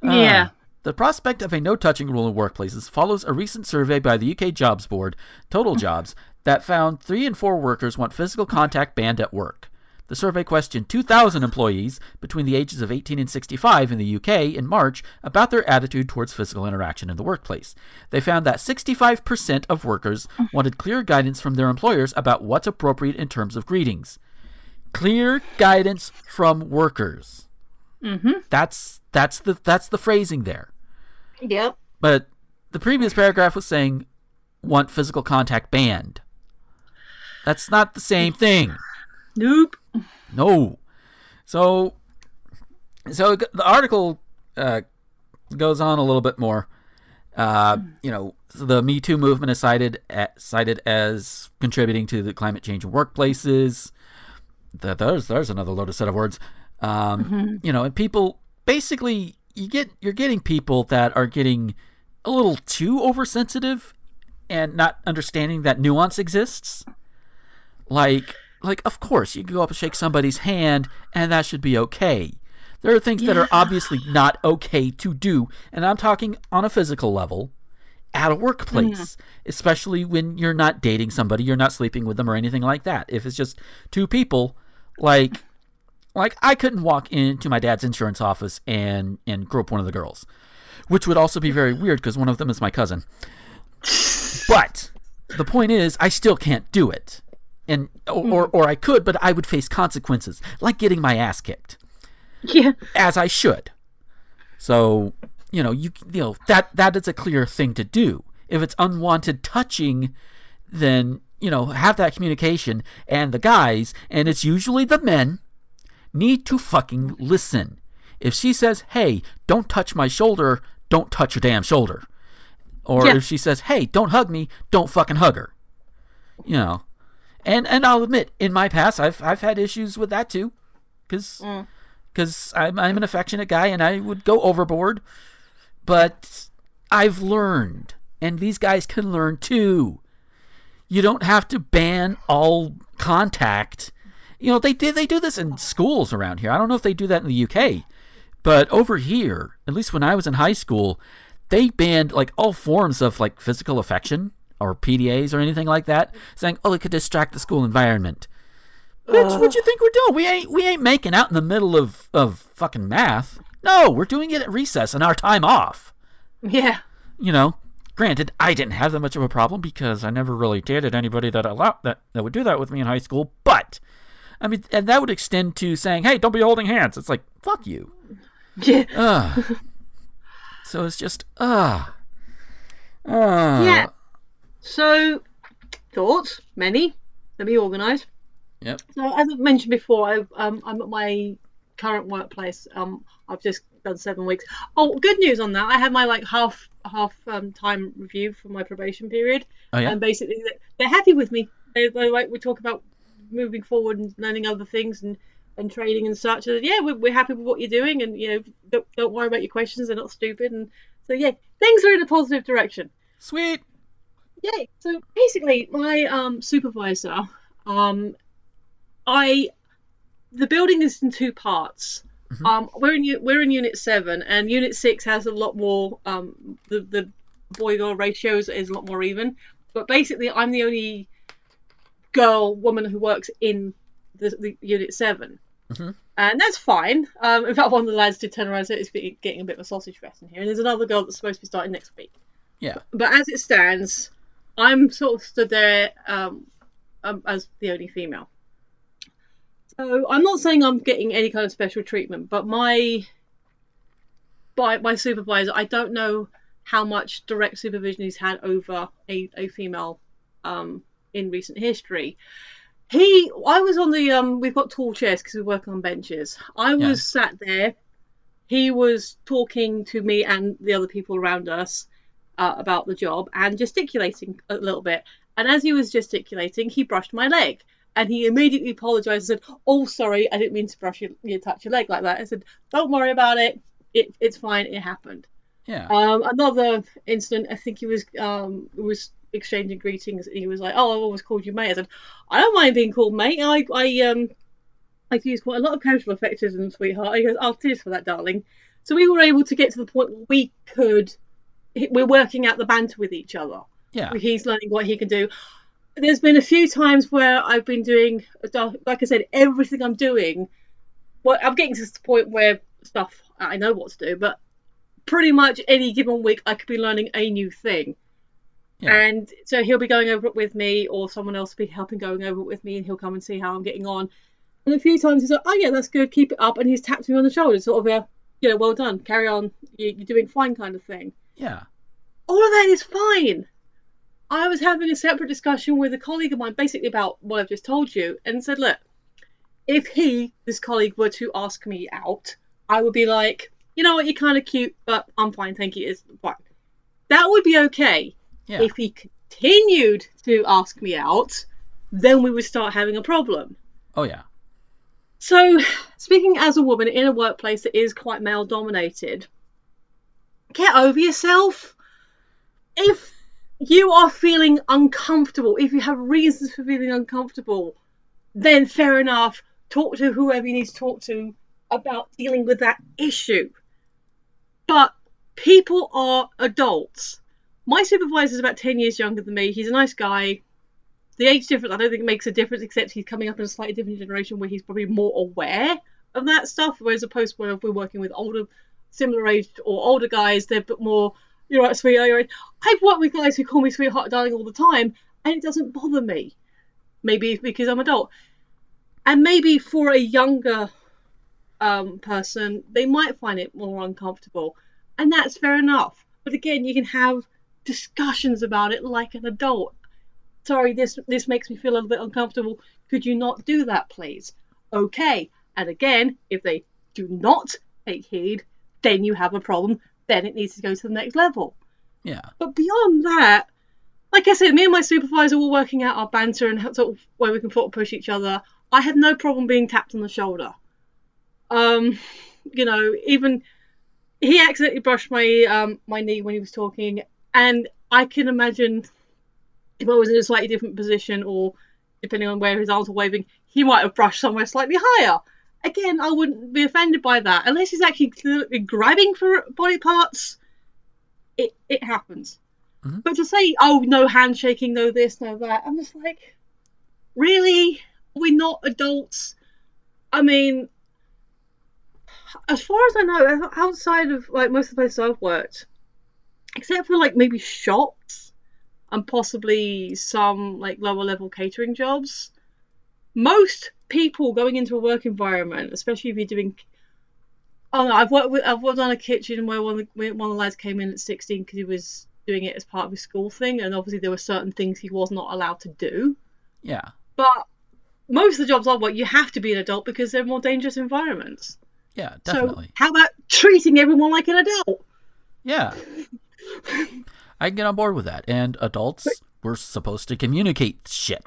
B: Uh,
C: Yeah.
B: the prospect of a no touching rule in workplaces follows a recent survey by the UK Jobs Board, Total Jobs, that found three in four workers want physical contact banned at work. The survey questioned 2,000 employees between the ages of 18 and 65 in the UK in March about their attitude towards physical interaction in the workplace. They found that 65% of workers wanted clear guidance from their employers about what's appropriate in terms of greetings. Clear guidance from workers.
C: Mm-hmm.
B: That's that's the that's the phrasing there.
C: Yep.
B: But the previous paragraph was saying want physical contact banned. That's not the same thing.
C: Nope.
B: No. So, so the article uh, goes on a little bit more. Uh, you know, the Me Too movement is cited at, cited as contributing to the climate change in workplaces. That there's there's another loaded set of words. Um, You know, and people basically you get you're getting people that are getting a little too oversensitive and not understanding that nuance exists. Like like of course you can go up and shake somebody's hand and that should be okay. There are things that are obviously not okay to do, and I'm talking on a physical level at a workplace, mm-hmm. especially when you're not dating somebody, you're not sleeping with them or anything like that. If it's just two people, like like I couldn't walk into my dad's insurance office and and grope one of the girls, which would also be very weird because one of them is my cousin. But the point is, I still can't do it, and or, mm-hmm. or or I could, but I would face consequences like getting my ass kicked,
C: Yeah.
B: as I should. So you know you you know that that is a clear thing to do. If it's unwanted touching, then you know have that communication, and the guys, and it's usually the men need to fucking listen. If she says, "Hey, don't touch my shoulder," don't touch her damn shoulder. Or
C: Yeah.
B: if she says, "Hey, don't hug me," don't fucking hug her. You know. And and I'll admit, in my past, I've I've had issues with that too, because because mm. I'm I'm an affectionate guy and I would go overboard, but I've learned, and these guys can learn too. You don't have to ban all contact. You know they did they do this in schools around here. I don't know if they do that in the UK, but over here, at least when I was in high school, they banned like all forms of like physical affection or PDAs or anything like that, saying, "Oh, it could distract the school environment." Bitch, what you think we're doing? We ain't we ain't making out in the middle of of fucking math. No, we're doing it at recess and our time off.
C: Yeah.
B: You know. Granted, I didn't have that much of a problem because I never really dated anybody that allowed that that would do that with me in high school. But I mean, and that would extend to saying, "Hey, don't be holding hands." It's like, fuck you. (laughs)
C: Yeah.
B: Ugh. So it's just ah. ah.
C: Yeah. So, thoughts, many. Let me organise.
B: Yep.
C: So, as I mentioned before, I, um, I'm at my current workplace. Um, I've just done seven weeks. Oh, good news on that! I had my like half half um, time review for my probation period,
B: Oh yeah.
C: and basically they- they're happy with me. They, they like we talk about moving forward and learning other things and and training and such. And yeah, we're, we're happy with what you're doing, and you know don't, don't worry about your questions; they're not stupid. And so yeah, things are in a positive direction.
B: Sweet.
C: Yay! So basically, my um, supervisor, um, I, the building is in two parts.
B: Mhm.
C: Um, we're in we're in Unit Seven, and Unit Six has a lot more. Um, the the boy girl ratios is, a lot more even. But basically, I'm the only girl woman who works in the, the Unit 7
B: Mhm.
C: and that's fine. Um, in fact, one of the lads did turn around and say it's getting a bit of a sausage fest in here, and there's another girl that's supposed to be starting next week
B: Yeah.
C: but as it stands, I'm sort of stood there um, um, as the only female. So I'm not saying I'm getting any kind of special treatment, but my by my supervisor, I don't know how much direct supervision he's had over a, a female um, in recent history. He, I was on the um, we've got tall chairs because we work on benches. I was
B: Yeah.
C: sat there. He was talking to me and the other people around us uh, about the job and gesticulating a little bit. And as he was gesticulating, he brushed my leg. And he immediately apologized and said, "Oh, sorry, I didn't mean to brush your, you touch your leg like that." I said, "Don't worry about it. It, it's fine. It happened."
B: Yeah.
C: Um, another incident, I think he was um was exchanging greetings. He was like, "Oh, I've always called you mate." I said, "I don't mind being called mate. I I um I've used quite a lot of casual affectism, sweetheart." He goes, "Oh, cheers for that, darling." So we were able to get to the point where we could. We're working out the banter with each other.
B: Yeah.
C: He's learning what he can do. There's been a few times where I've been doing, like I said, everything I'm doing. Well, I'm getting to the point where stuff I know what to do, but pretty much any given week I could be learning a new thing.
B: Yeah.
C: And so he'll be going over it with me, or someone else will be helping going over it with me, and he'll come and see how I'm getting on. And a few times he's like, "Oh yeah, that's good, keep it up," and he's tapped me on the shoulder, sort of a, you know, well done, carry on, you- you're doing fine, kind of thing
B: Yeah.
C: all of that is fine. I was having a separate discussion with a colleague of mine, basically about what I've just told you, and said, look, if he, this colleague, were to ask me out, I would be like, you know what, you're kind of cute, but I'm fine, thank you, it's fine. That would be okay.
B: Yeah.
C: If he continued to ask me out, then we would start having a problem.
B: Oh yeah.
C: So, speaking as a woman in a workplace that is quite male dominated, get over yourself. If you are feeling uncomfortable, if you have reasons for feeling uncomfortable, then fair enough. Talk to whoever you need to talk to about dealing with that issue. But people are adults. My supervisor is about 10 years younger than me. He's a nice guy. The age difference, I don't think makes a difference, except he's coming up in a slightly different generation where he's probably more aware of that stuff. Whereas opposed to when we're working with older, similar aged or older guys, they're a bit more, you're right, sweetheart. You're right. I've worked with guys who call me sweetheart, darling all the time, and it doesn't bother me. Maybe because I'm adult. And maybe for a younger um, person, they might find it more uncomfortable. And that's fair enough. But again, you can have discussions about it like an adult. Sorry, this this makes me feel a little bit uncomfortable. Could you not do that, please? Okay. And again, if they do not take heed, then you have a problem. Then it needs to go to the next level.
B: Yeah.
C: But beyond that, like I said, me and my supervisor were working out our banter and how- sort of where we can sort of push each other. I had no problem being tapped on the shoulder. Um, you know, even he accidentally brushed my um my knee when he was talking, and I can imagine if I was in a slightly different position or depending on where his arms were waving, he might have brushed somewhere slightly higher. Again, I wouldn't be offended by that unless he's actually grabbing for body parts. It it happens.
B: Mhm.
C: But to say, oh, no handshaking, no this, no that, I'm just like, really? We're not adults. I mean, as far as I know, outside of like most of the places I've worked, except for like maybe shops and possibly some like lower level catering jobs, most people going into a work environment, especially if you're doing Oh no, I've worked with I've worked on a kitchen where one of the, one of the lads came in at 16 because he was doing it as part of his school thing, and obviously there were certain things he was not allowed to do.
B: Yeah.
C: But most of the jobs I work, you have to be an adult because they're more dangerous environments.
B: Yeah, definitely.
C: So how about treating everyone like an adult?
B: Yeah. I can get on board with that. And adults, we're supposed to communicate shit. (laughs)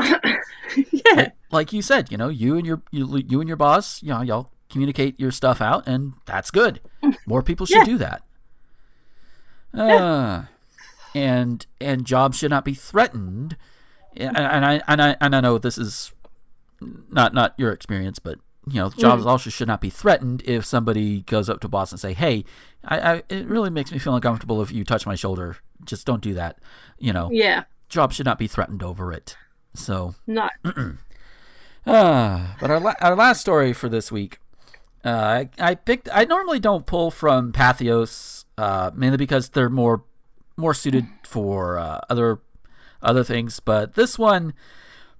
C: yeah.
B: Like you said, you know, you and your you, you and your boss, you know, y'all communicate your stuff out, and that's good. (laughs) More people should
C: Yeah.
B: do that. Uh, and and jobs should not be threatened. And, and I and I and I know this is not not your experience, but you know, jobs also should not be threatened if somebody goes up to a boss and say, "Hey, I, I it really makes me feel uncomfortable if you touch my shoulder. Just don't do that." You know,
C: Yeah.
B: Jobs should not be threatened over it. So,
C: not.
B: uh, (clears throat) but our la- our last story for this week, uh, I, I picked. I normally don't pull from Pathos, uh, mainly because they're more more suited for uh, other other things. But this one,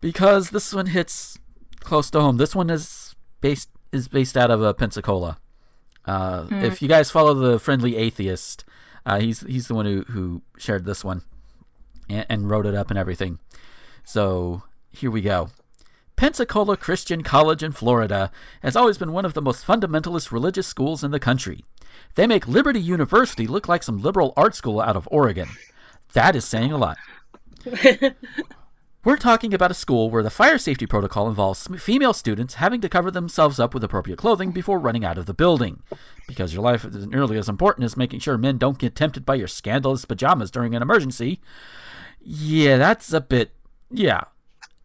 B: because this one hits close to home. This one is based is based out of uh, Pensacola. Uh, If you guys follow the friendly atheist, uh, he's he's the one who who shared this one and, and wrote it up and everything. So here we go. Pensacola Christian College in Florida has always been one of the most fundamentalist religious schools in the country. They make Liberty University look like some liberal art school out of Oregon. That is saying a lot. (laughs) We're talking about a school where the fire safety protocol involves female students having to cover themselves up with appropriate clothing before running out of the building. Because your life isn't nearly as important as making sure men don't get tempted by your scandalous pajamas during an emergency. Yeah, that's a bit. Yeah,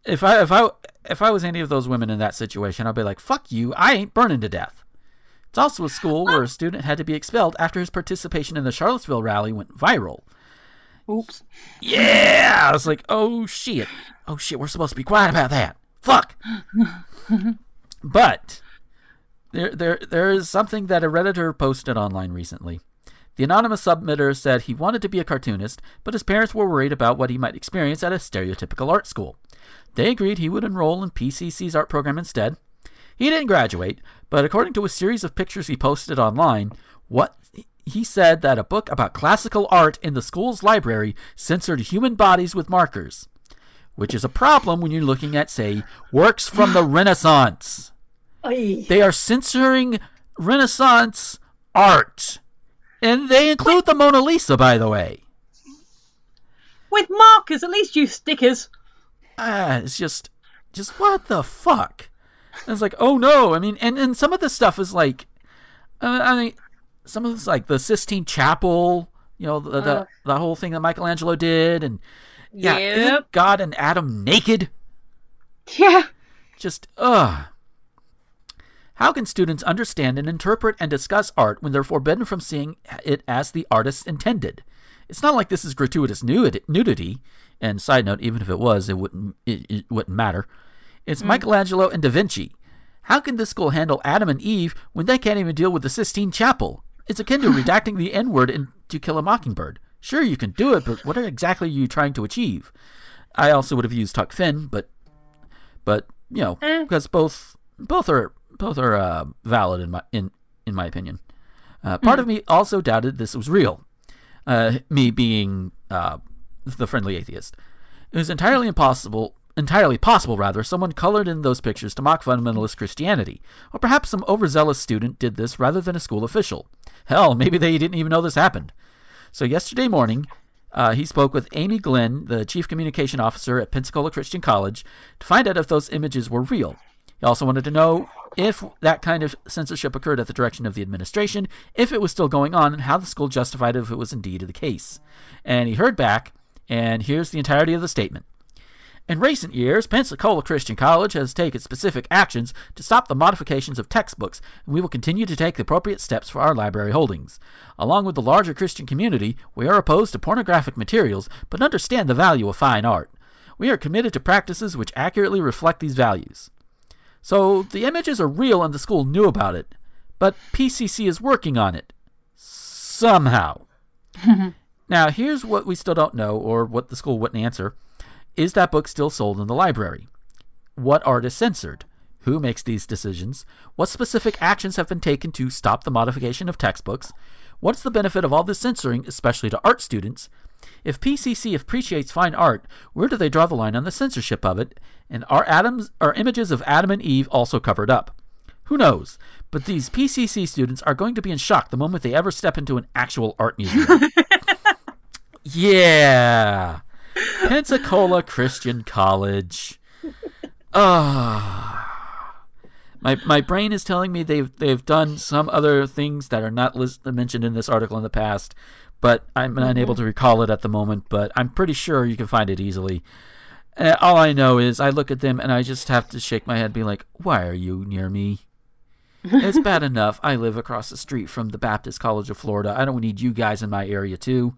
B: if I if I if I was any of those women in that situation, I'd be like, "Fuck you! I ain't burning to death." It's also a school where a (laughs) student had to be expelled after his participation in the Charlottesville rally went viral.
C: Oops.
B: Yeah, I was like, "Oh shit! Oh shit! We're supposed to be quiet about that." Fuck. (laughs) but there there there is something that a redditor posted online recently. The anonymous submitter said he wanted to be a cartoonist, but his parents were worried about what he might experience at a stereotypical art school. They agreed he would enroll in PCC's art program instead. He didn't graduate, but according to a series of pictures he posted online, what he said that a book about classical art in the school's library censored human bodies with markers, which is a problem when you're looking at, say, works from the Renaissance.
C: Oy.
B: They are censoring Renaissance art. And they include the Mona Lisa, by the way.
C: With markers, at least use stickers.
B: Ah, it's just, just what the fuck? And it's like, oh no. I mean, and, and some of the stuff is like, uh, I mean, some of this like the Sistine Chapel, you know, the the,
C: Uh.
B: the whole thing that Michelangelo did, and yeah,
C: Yep.
B: God and Adam naked?
C: Yeah.
B: Just ugh. How can students understand and interpret and discuss art when they're forbidden from seeing it as the artist intended? It's not like this is gratuitous nudity. And side note, even if it was, it wouldn't it, it wouldn't matter. It's Michelangelo and Da Vinci. How can this school handle Adam and Eve when they can't even deal with the Sistine Chapel? It's akin to (laughs) redacting the N word in To Kill a Mockingbird. Sure, you can do it, but what exactly are you trying to achieve? I also would have used Huck Finn, but but you know
C: Eh.
B: because both both are both are uh, valid in my in in my opinion. Uh, part of me also doubted this was real. Uh, me being uh, the friendly atheist, it was entirely impossible. Entirely possible, rather, someone colored in those pictures to mock fundamentalist Christianity. Or perhaps some overzealous student did this rather than a school official. Hell, maybe they didn't even know this happened. So, yesterday morning, uh, he spoke with Amy Glenn, the chief communication officer at Pensacola Christian College, to find out if those images were real. He also wanted to know if that kind of censorship occurred at the direction of the administration, if it was still going on, and how the school justified it if it was indeed the case. And he heard back, and here's the entirety of the statement. In recent years, Pensacola Christian College has taken specific actions to stop the modifications of textbooks, and we will continue to take the appropriate steps for our library holdings. Along with the larger Christian community, we are opposed to pornographic materials, but understand the value of fine art. We are committed to practices which accurately reflect these values. So, the images are real and the school knew about it, but PCC is working on it. Somehow. (laughs) now, here's what we still don't know, or what the school wouldn't answer. Is that book still sold in the library? What art is censored? Who makes these decisions? What specific actions have been taken to stop the modification of textbooks? What's the benefit of all this censoring, especially to art students? If PCC appreciates fine art, where do they draw the line on the censorship of it? And are atoms are images of Adam and Eve also covered up? Who knows? But these PCC students are going to be in shock the moment they ever step into an actual art museum. (laughs) yeah. Pensacola Christian College. Ah. My, my brain is telling me they've they've done some other things that are not list, mentioned in this article in the past, but I'm mm-hmm. unable to recall it at the moment. But I'm pretty sure you can find it easily. Uh, all I know is I look at them and I just have to shake my head, and be like, "Why are you near me?" it's (laughs) bad enough I live across the street from the Baptist College of Florida. I don't need you guys in my area too.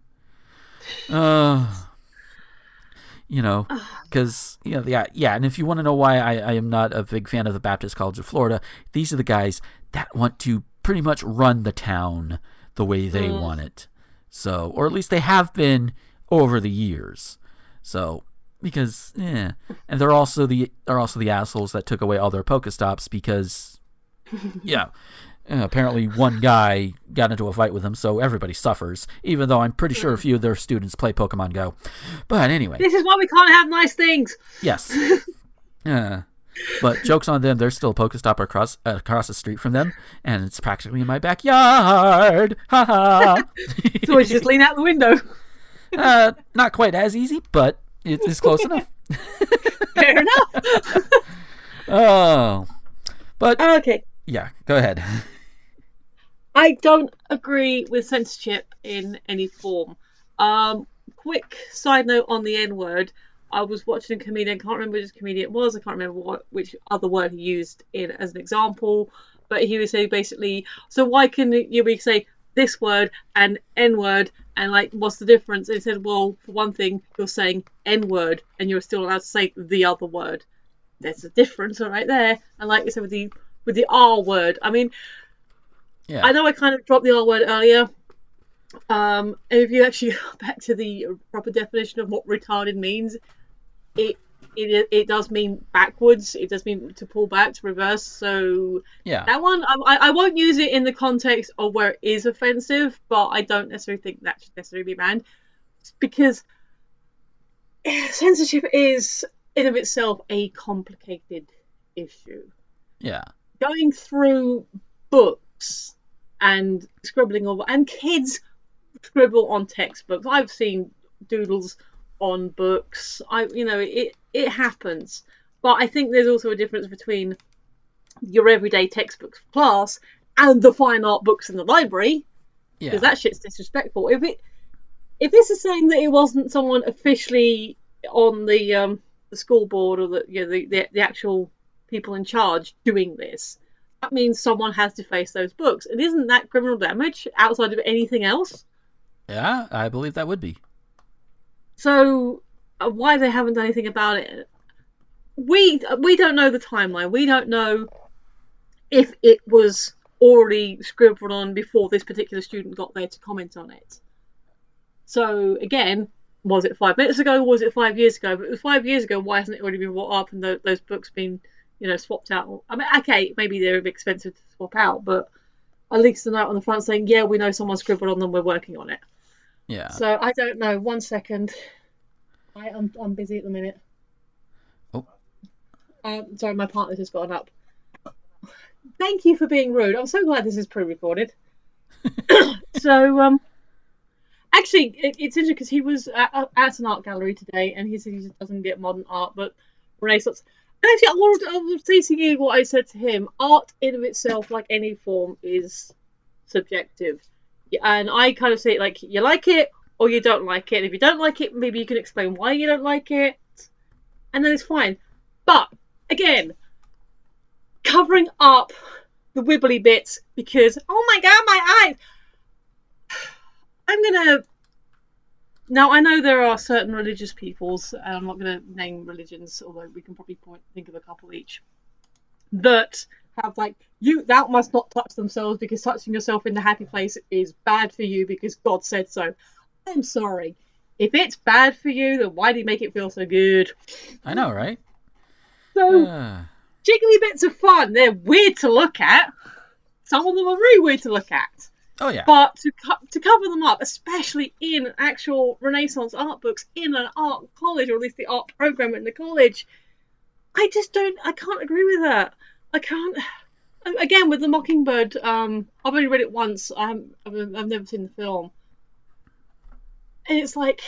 B: Uh, you know, (sighs) because you know, yeah, yeah. And if you want to know why I, I am not a big fan of the Baptist College of Florida, these are the guys that want to pretty much run the town the way they mm. want it. So, or at least they have been over the years. So, because yeah, and they're also the they're also the assholes that took away all their Pokestops because (laughs) yeah. Uh, apparently, one guy got into a fight with him, so everybody suffers. Even though I'm pretty sure a few of their students play Pokemon Go. But anyway,
C: this is why we can't have nice things.
B: Yes. uh, (laughs) but jokes on them. There's still a Pokestop across uh, across the street from them, and it's practically in my backyard. Ha ha. (laughs)
C: so we just lean out the window.
B: uh, not quite as easy, but it's close enough. (laughs)
C: Fair enough. (laughs)
B: oh, but
C: okay.
B: Yeah, go ahead.
C: I don't agree with censorship in any form. Um, quick side note on the N word. I was watching a comedian, I can't remember which comedian it was, I can't remember what which other word he used in as an example, but he was saying basically, so why can you we say this word and N word and like what's the difference? And he said, Well, for one thing, you're saying N word and you're still allowed to say the other word. There's a difference right there. And like you said with the with the R word. I mean, yeah. I know I kind of dropped the R word earlier. Um, if you actually (laughs) go back to the proper definition of what retarded means, it it it does mean backwards. It does mean to pull back, to reverse. So
B: yeah,
C: that one I, I won't use it in the context of where it is offensive, but I don't necessarily think that should necessarily be banned because (sighs) censorship is in of itself a complicated issue.
B: Yeah
C: going through books and scribbling over, and kids scribble on textbooks. I've seen doodles on books. I, you know, it it happens. But I think there's also a difference between your everyday textbooks class and the fine art books in the library. Because yeah. that shit's disrespectful. If it if this is saying that it wasn't someone officially on the um the school board or the you know, the, the, the actual people in charge doing this. That means someone has to face those books. And isn't that criminal damage outside of anything else?
B: Yeah, I believe that would be.
C: So uh, why they haven't done anything about it? We we don't know the timeline. We don't know if it was already scribbled on before this particular student got there to comment on it. So again, was it five minutes ago? Was it five years ago? But it was five years ago. Why hasn't it already been brought up and the, those books been you know, swapped out. I mean, okay, maybe they're expensive to swap out, but at least the note on the front saying, yeah, we know someone scribbled on them, we're working on it.
B: Yeah.
C: So I don't know. One second. I am I'm busy at the minute.
B: Oh.
C: Um, sorry, my partner just gotten up. Thank you for being rude. I'm so glad this is pre-recorded. (laughs) so, um, actually, it, it's interesting because he was at, at, an art gallery today, and he said he just doesn't get modern art, but Renaissance. Actually, I was, I was teasing you what I said to him. Art in of itself, like any form, is subjective. And I kind of say like you like it or you don't like it. And if you don't like it, maybe you can explain why you don't like it. And then it's fine. But again, covering up the wibbly bits because oh my god, my eyes. (sighs) I'm gonna now, I know there are certain religious peoples, and I'm not to name religions, although we can probably point, think of a couple each, that have like you thou must not touch themselves because touching yourself in the happy place is bad for you because God said so. I'm sorry. If it's bad for you, then why do you make it feel so good?
B: I know, right?
C: So, uh. jiggly bits are fun. They're weird to look at. Some of them are really weird to look at.
B: Oh yeah.
C: But to co- to cover them up, especially in actual Renaissance art books in an art college, or at least the art program in the college, I just don't. I can't agree with that. I can't. (sighs) Again, with the Mockingbird, um, I've only read it once. I haven't, I've, I've never seen the film, and it's like,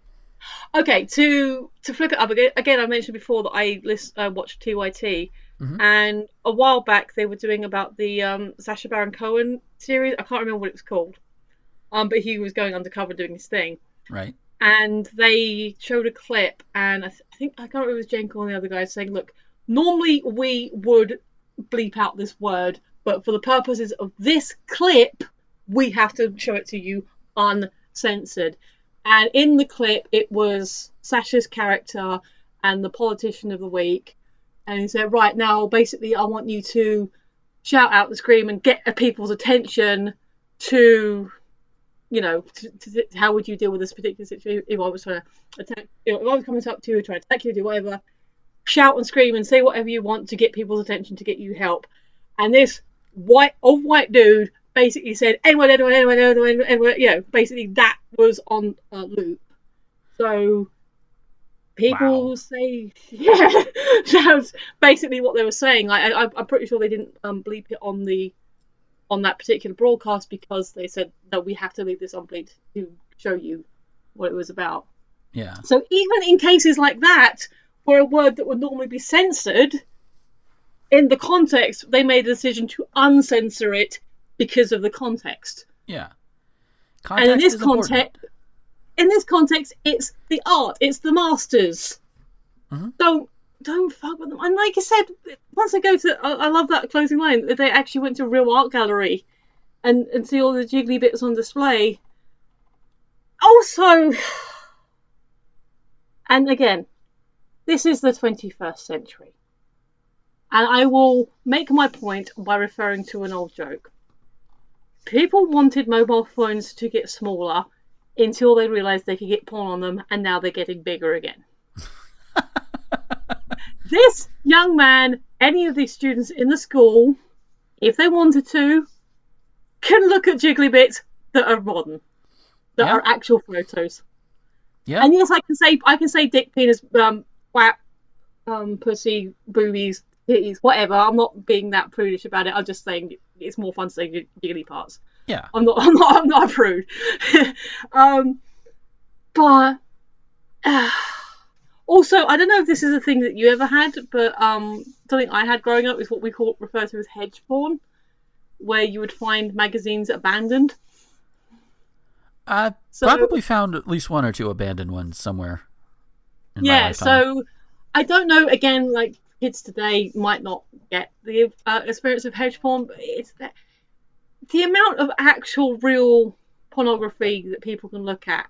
C: (sighs) okay, to to flip it up again. Again, I mentioned before that I list, uh, watched TYT,
B: Mhm.
C: and a while back they were doing about the um, Sacha Baron Cohen series. I can't remember what it was called, um, but he was going undercover doing his thing
B: Right.
C: and they showed a clip, and I, th- I think I can't remember if it was Jenko and the other guy saying, "Look, normally we would bleep out this word, but for the purposes of this clip, we have to show it to you uncensored." And in the clip, it was Sacha's character and the politician of the week, and he said, "Right now, basically, I want you to shout out the scream and get people's attention to." you know, to, to, how would you deal with this particular situation if I was trying to attack, if I was coming up to you, trying to attack you, do whatever, shout and scream and say whatever you want to get people's attention, to get you help. And this white, old white dude basically said, anyone, anyone, anyone, anyone, anyone, you know, basically that was on a loop. So people
B: Wow.
C: say, (laughs) yeah, that's basically what they were saying. Like, I, I'm pretty sure they didn't um, bleep it on the on that particular broadcast because they said that we have to leave this on bleep to show you what it was about.
B: Yeah.
C: So even in cases like that, where a word that would normally be censored, in the context, they made a decision to uncensor it because of the context.
B: Yeah.
C: and in this
B: important.
C: context, in this context, it's the art, it's the masters.
B: Mhm.
C: Don't don't fuck with them. And like I said, once I go to, I, I love that closing line. that They actually went to a real art gallery, and and see all the jiggly bits on display. Also, (sighs) and again, this is the 21st century. And I will make my point by referring to an old joke. People wanted mobile phones to get smaller until they realized they could get porn on them, and now they're getting bigger again. (laughs) this young man, any of these students in the school, if they wanted to, can look at jiggly bits that are modern, that
B: Yeah.
C: are actual photos.
B: Yeah.
C: And yes, I can say I can say dick, penis, um, whap, um, pussy, boobies, titties, whatever. I'm not being that prudish about it. I'm just saying it's more fun to say jig- parts.
B: Yeah.
C: I'm not. (laughs) I'm not. I'm not a prude. (laughs) um, but uh, (sighs) also, I don't know if this is a thing that you ever had, but um, something I had growing up is what we call refer to as hedge porn, where you would find magazines abandoned.
B: I
C: So-
B: probably found at least one or two abandoned ones somewhere.
C: Yeah. So I don't know. Again, like kids today might not get the uh, experience of hedge porn, but it's that the amount of actual real pornography that people can look at.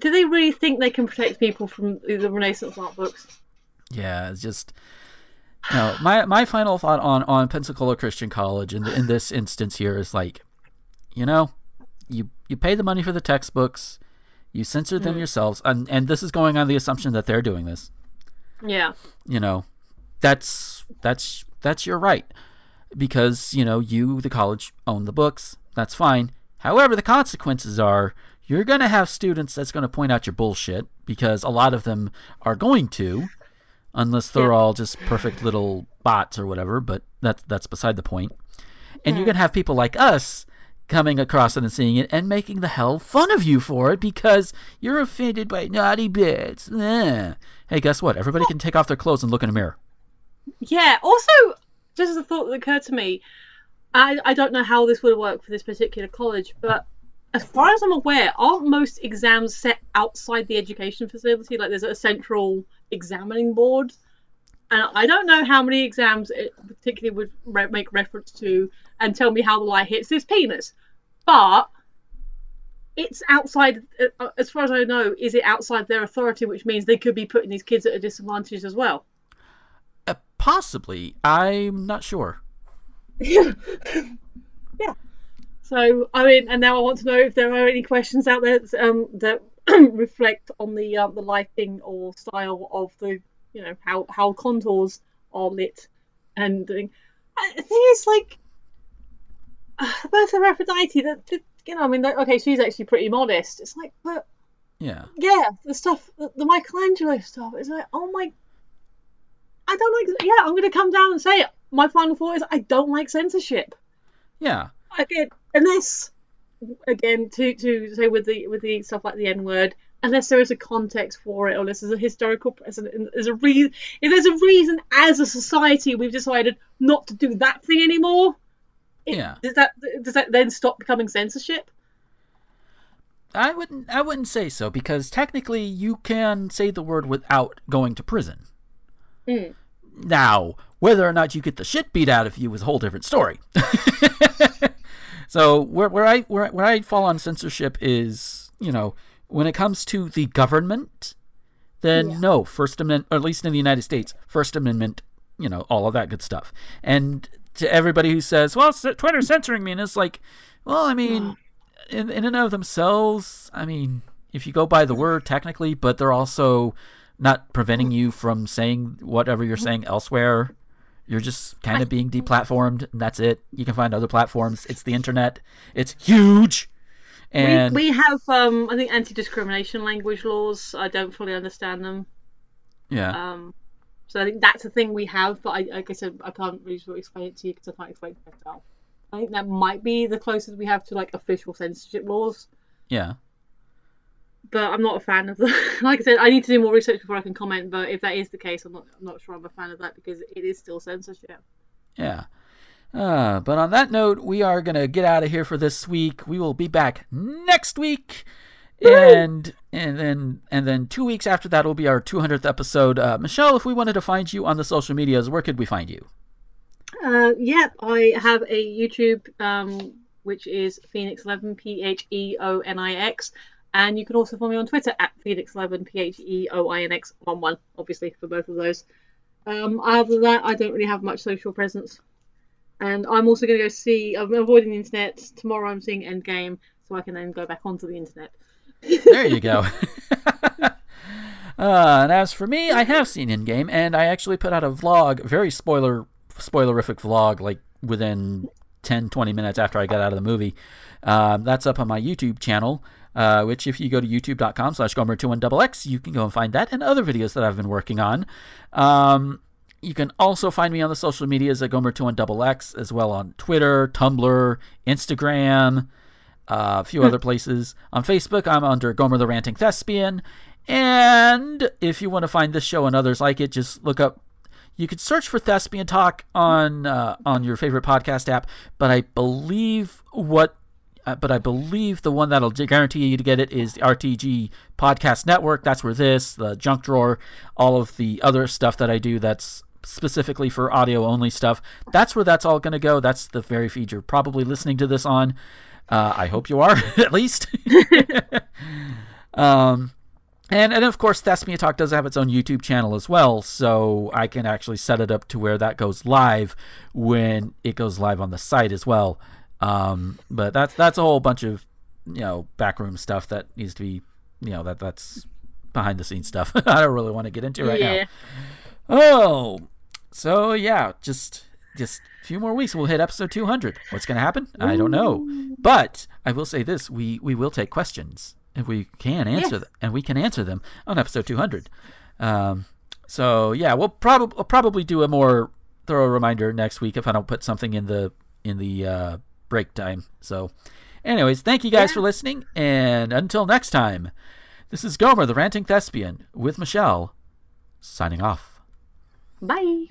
C: Do they really think they can protect people from the Renaissance art books?
B: Yeah, it's just no. My my final thought on on Pensacola Christian College in in this instance here is like, you know, you you pay the money for the textbooks, you censor them hmm. yourselves, and and this is going on the assumption that they're doing this.
C: Yeah.
B: You know, that's that's that's your right because you know you the college own the books. That's fine. However, the consequences are you're going to have students that's going to point out your bullshit because a lot of them are going to unless they're
C: Yeah.
B: all just perfect little bots or whatever, but that's that's beside the point. And you're hmm. going to have people like us coming across it and seeing it and making the hell fun of you for it because you're offended by naughty bits. Eh. Hey, guess what? Everybody can take off their clothes and look in a mirror.
C: Yeah. Also, just as a thought that occurred to me, I I don't know how this would work for this particular college, but as far as I'm aware, aren't most exams set outside the education facility? Like there's a central examining board, and I don't know how many exams it particularly would re- make reference to and tell me how the light hits his penis, but. It's outside, uh, as far as I know, is it outside their authority, which means they could be putting these kids at a disadvantage as well.
B: Uh, possibly. I'm not sure. (laughs)
C: yeah. So I mean, and now I want to know if there are any questions out there um, that (clears throat) reflect on the um, the lighting or style of the you know how how contours are lit and thing. The thing is, like, uh, Birth of Aphrodite. That, that you know, I mean, like, okay, she's actually pretty modest. It's like, but
B: Yeah.
C: yeah, the stuff, the, the Michelangelo stuff. It's like, oh my, I don't like. Yeah, I'm gonna come down and say it. My final thought is, I don't like censorship.
B: Yeah.
C: Again, unless, again, to to say with the with the stuff like the N word, unless there is a context for it, or unless there's a historical precedent, there's a reason. If there's a reason as a society we've decided not to do that thing anymore, it-
B: Yeah.
C: does that does that then stop becoming censorship?
B: I wouldn't I wouldn't say so because technically you can say the word without going to prison.
C: Mm.
B: Now, whether or not you get the shit beat out of you is a whole different story. (laughs) so where where I where, where I fall on censorship is, you know, when it comes to the government, then
C: Yeah.
B: no, First Amendment, or at least in the United States, First Amendment, you know, all of that good stuff. And to everybody who says, "Well, Twitter's censoring me," and it's like, well, I mean, in, in and of themselves, I mean, if you go by the word technically, but they're also not preventing you from saying whatever you're saying elsewhere. You're just kind of being deplatformed, and that's it. You can find other platforms. It's the internet. It's huge. And
C: we, we have, um, I think, anti-discrimination language laws. I don't fully understand them.
B: yeah,
C: Um, so I think that's a thing we have, but I, like I said, I can't really sort of explain it to you because I can't explain it myself. I think that might be the closest we have to like official censorship laws,
B: yeah,
C: but I'm not a fan of them. (laughs) like I said, I need to do more research before I can comment. But if that is the case, I'm not, I'm not sure I'm a fan of that because it is still censorship.
B: yeah. Uh, but on that note, we are gonna get out of here for this week. We will be back next week, and and then and then two weeks after that will be our 200th episode. Uh, Michelle, if we wanted to find you on the social medias, where could we find you?
C: Uh, yeah, I have a YouTube, um, which is Phoenix11, P H E O N I X, and you can also follow me on Twitter at Phoenix11, P H E O I N X, one one, obviously for both of those. Um, other than that, I don't really have much social presence, and I'm also going to go see. I'm avoiding the internet tomorrow. I'm seeing Endgame, so I can then go back onto the internet.
B: There you go. (laughs) Uh, and as for me, I have seen Endgame, and I actually put out a vlog, very spoiler spoilerific vlog, like within 10, 20 minutes after I got out of the movie. Um, that's up on my YouTube channel, uh, which if you go to youtube.com slash gomer21xx, you can go and find that and other videos that I've been working on. Um, you can also find me on the social medias at gomer21xx, as well on Twitter, Tumblr, Instagram, uh, a few other places. On Facebook, I'm under Gomer the Ranting Thespian. And if you want to find this show and others like it, just look up. You could search for Thespian Talk on uh, on your favorite podcast app, but I believe what. Uh, but I believe the one that'll guarantee you to get it is the RTG Podcast Network. That's where this, the Junk Drawer, all of the other stuff that I do that's specifically for audio only stuff. That's where that's all going to go. That's the very feed you're probably listening to this on. Uh, I hope you are, (laughs) at least. (laughs) um, and and of course, Thespian Talk does have its own YouTube channel as well, so I can actually set it up to where that goes live when it goes live on the site as well. Um, but that's that's a whole bunch of you know backroom stuff that needs to be you know that that's behind the scenes stuff. (laughs) I don't really want to get into right now. Oh, so yeah, just just a few more weeks, we'll hit episode 200. What's going to happen? I don't know, but I will say this: we we will take questions if we can answer
C: Yes.
B: them, and we can answer them on episode 200. Um, so yeah, we'll probably we'll probably do a more thorough reminder next week if I don't put something in the in the uh, break time. So, anyways, thank you guys
C: Yeah.
B: for listening, and until next time, this is Gomer, the ranting thespian, with Michelle, signing off.
C: Bye.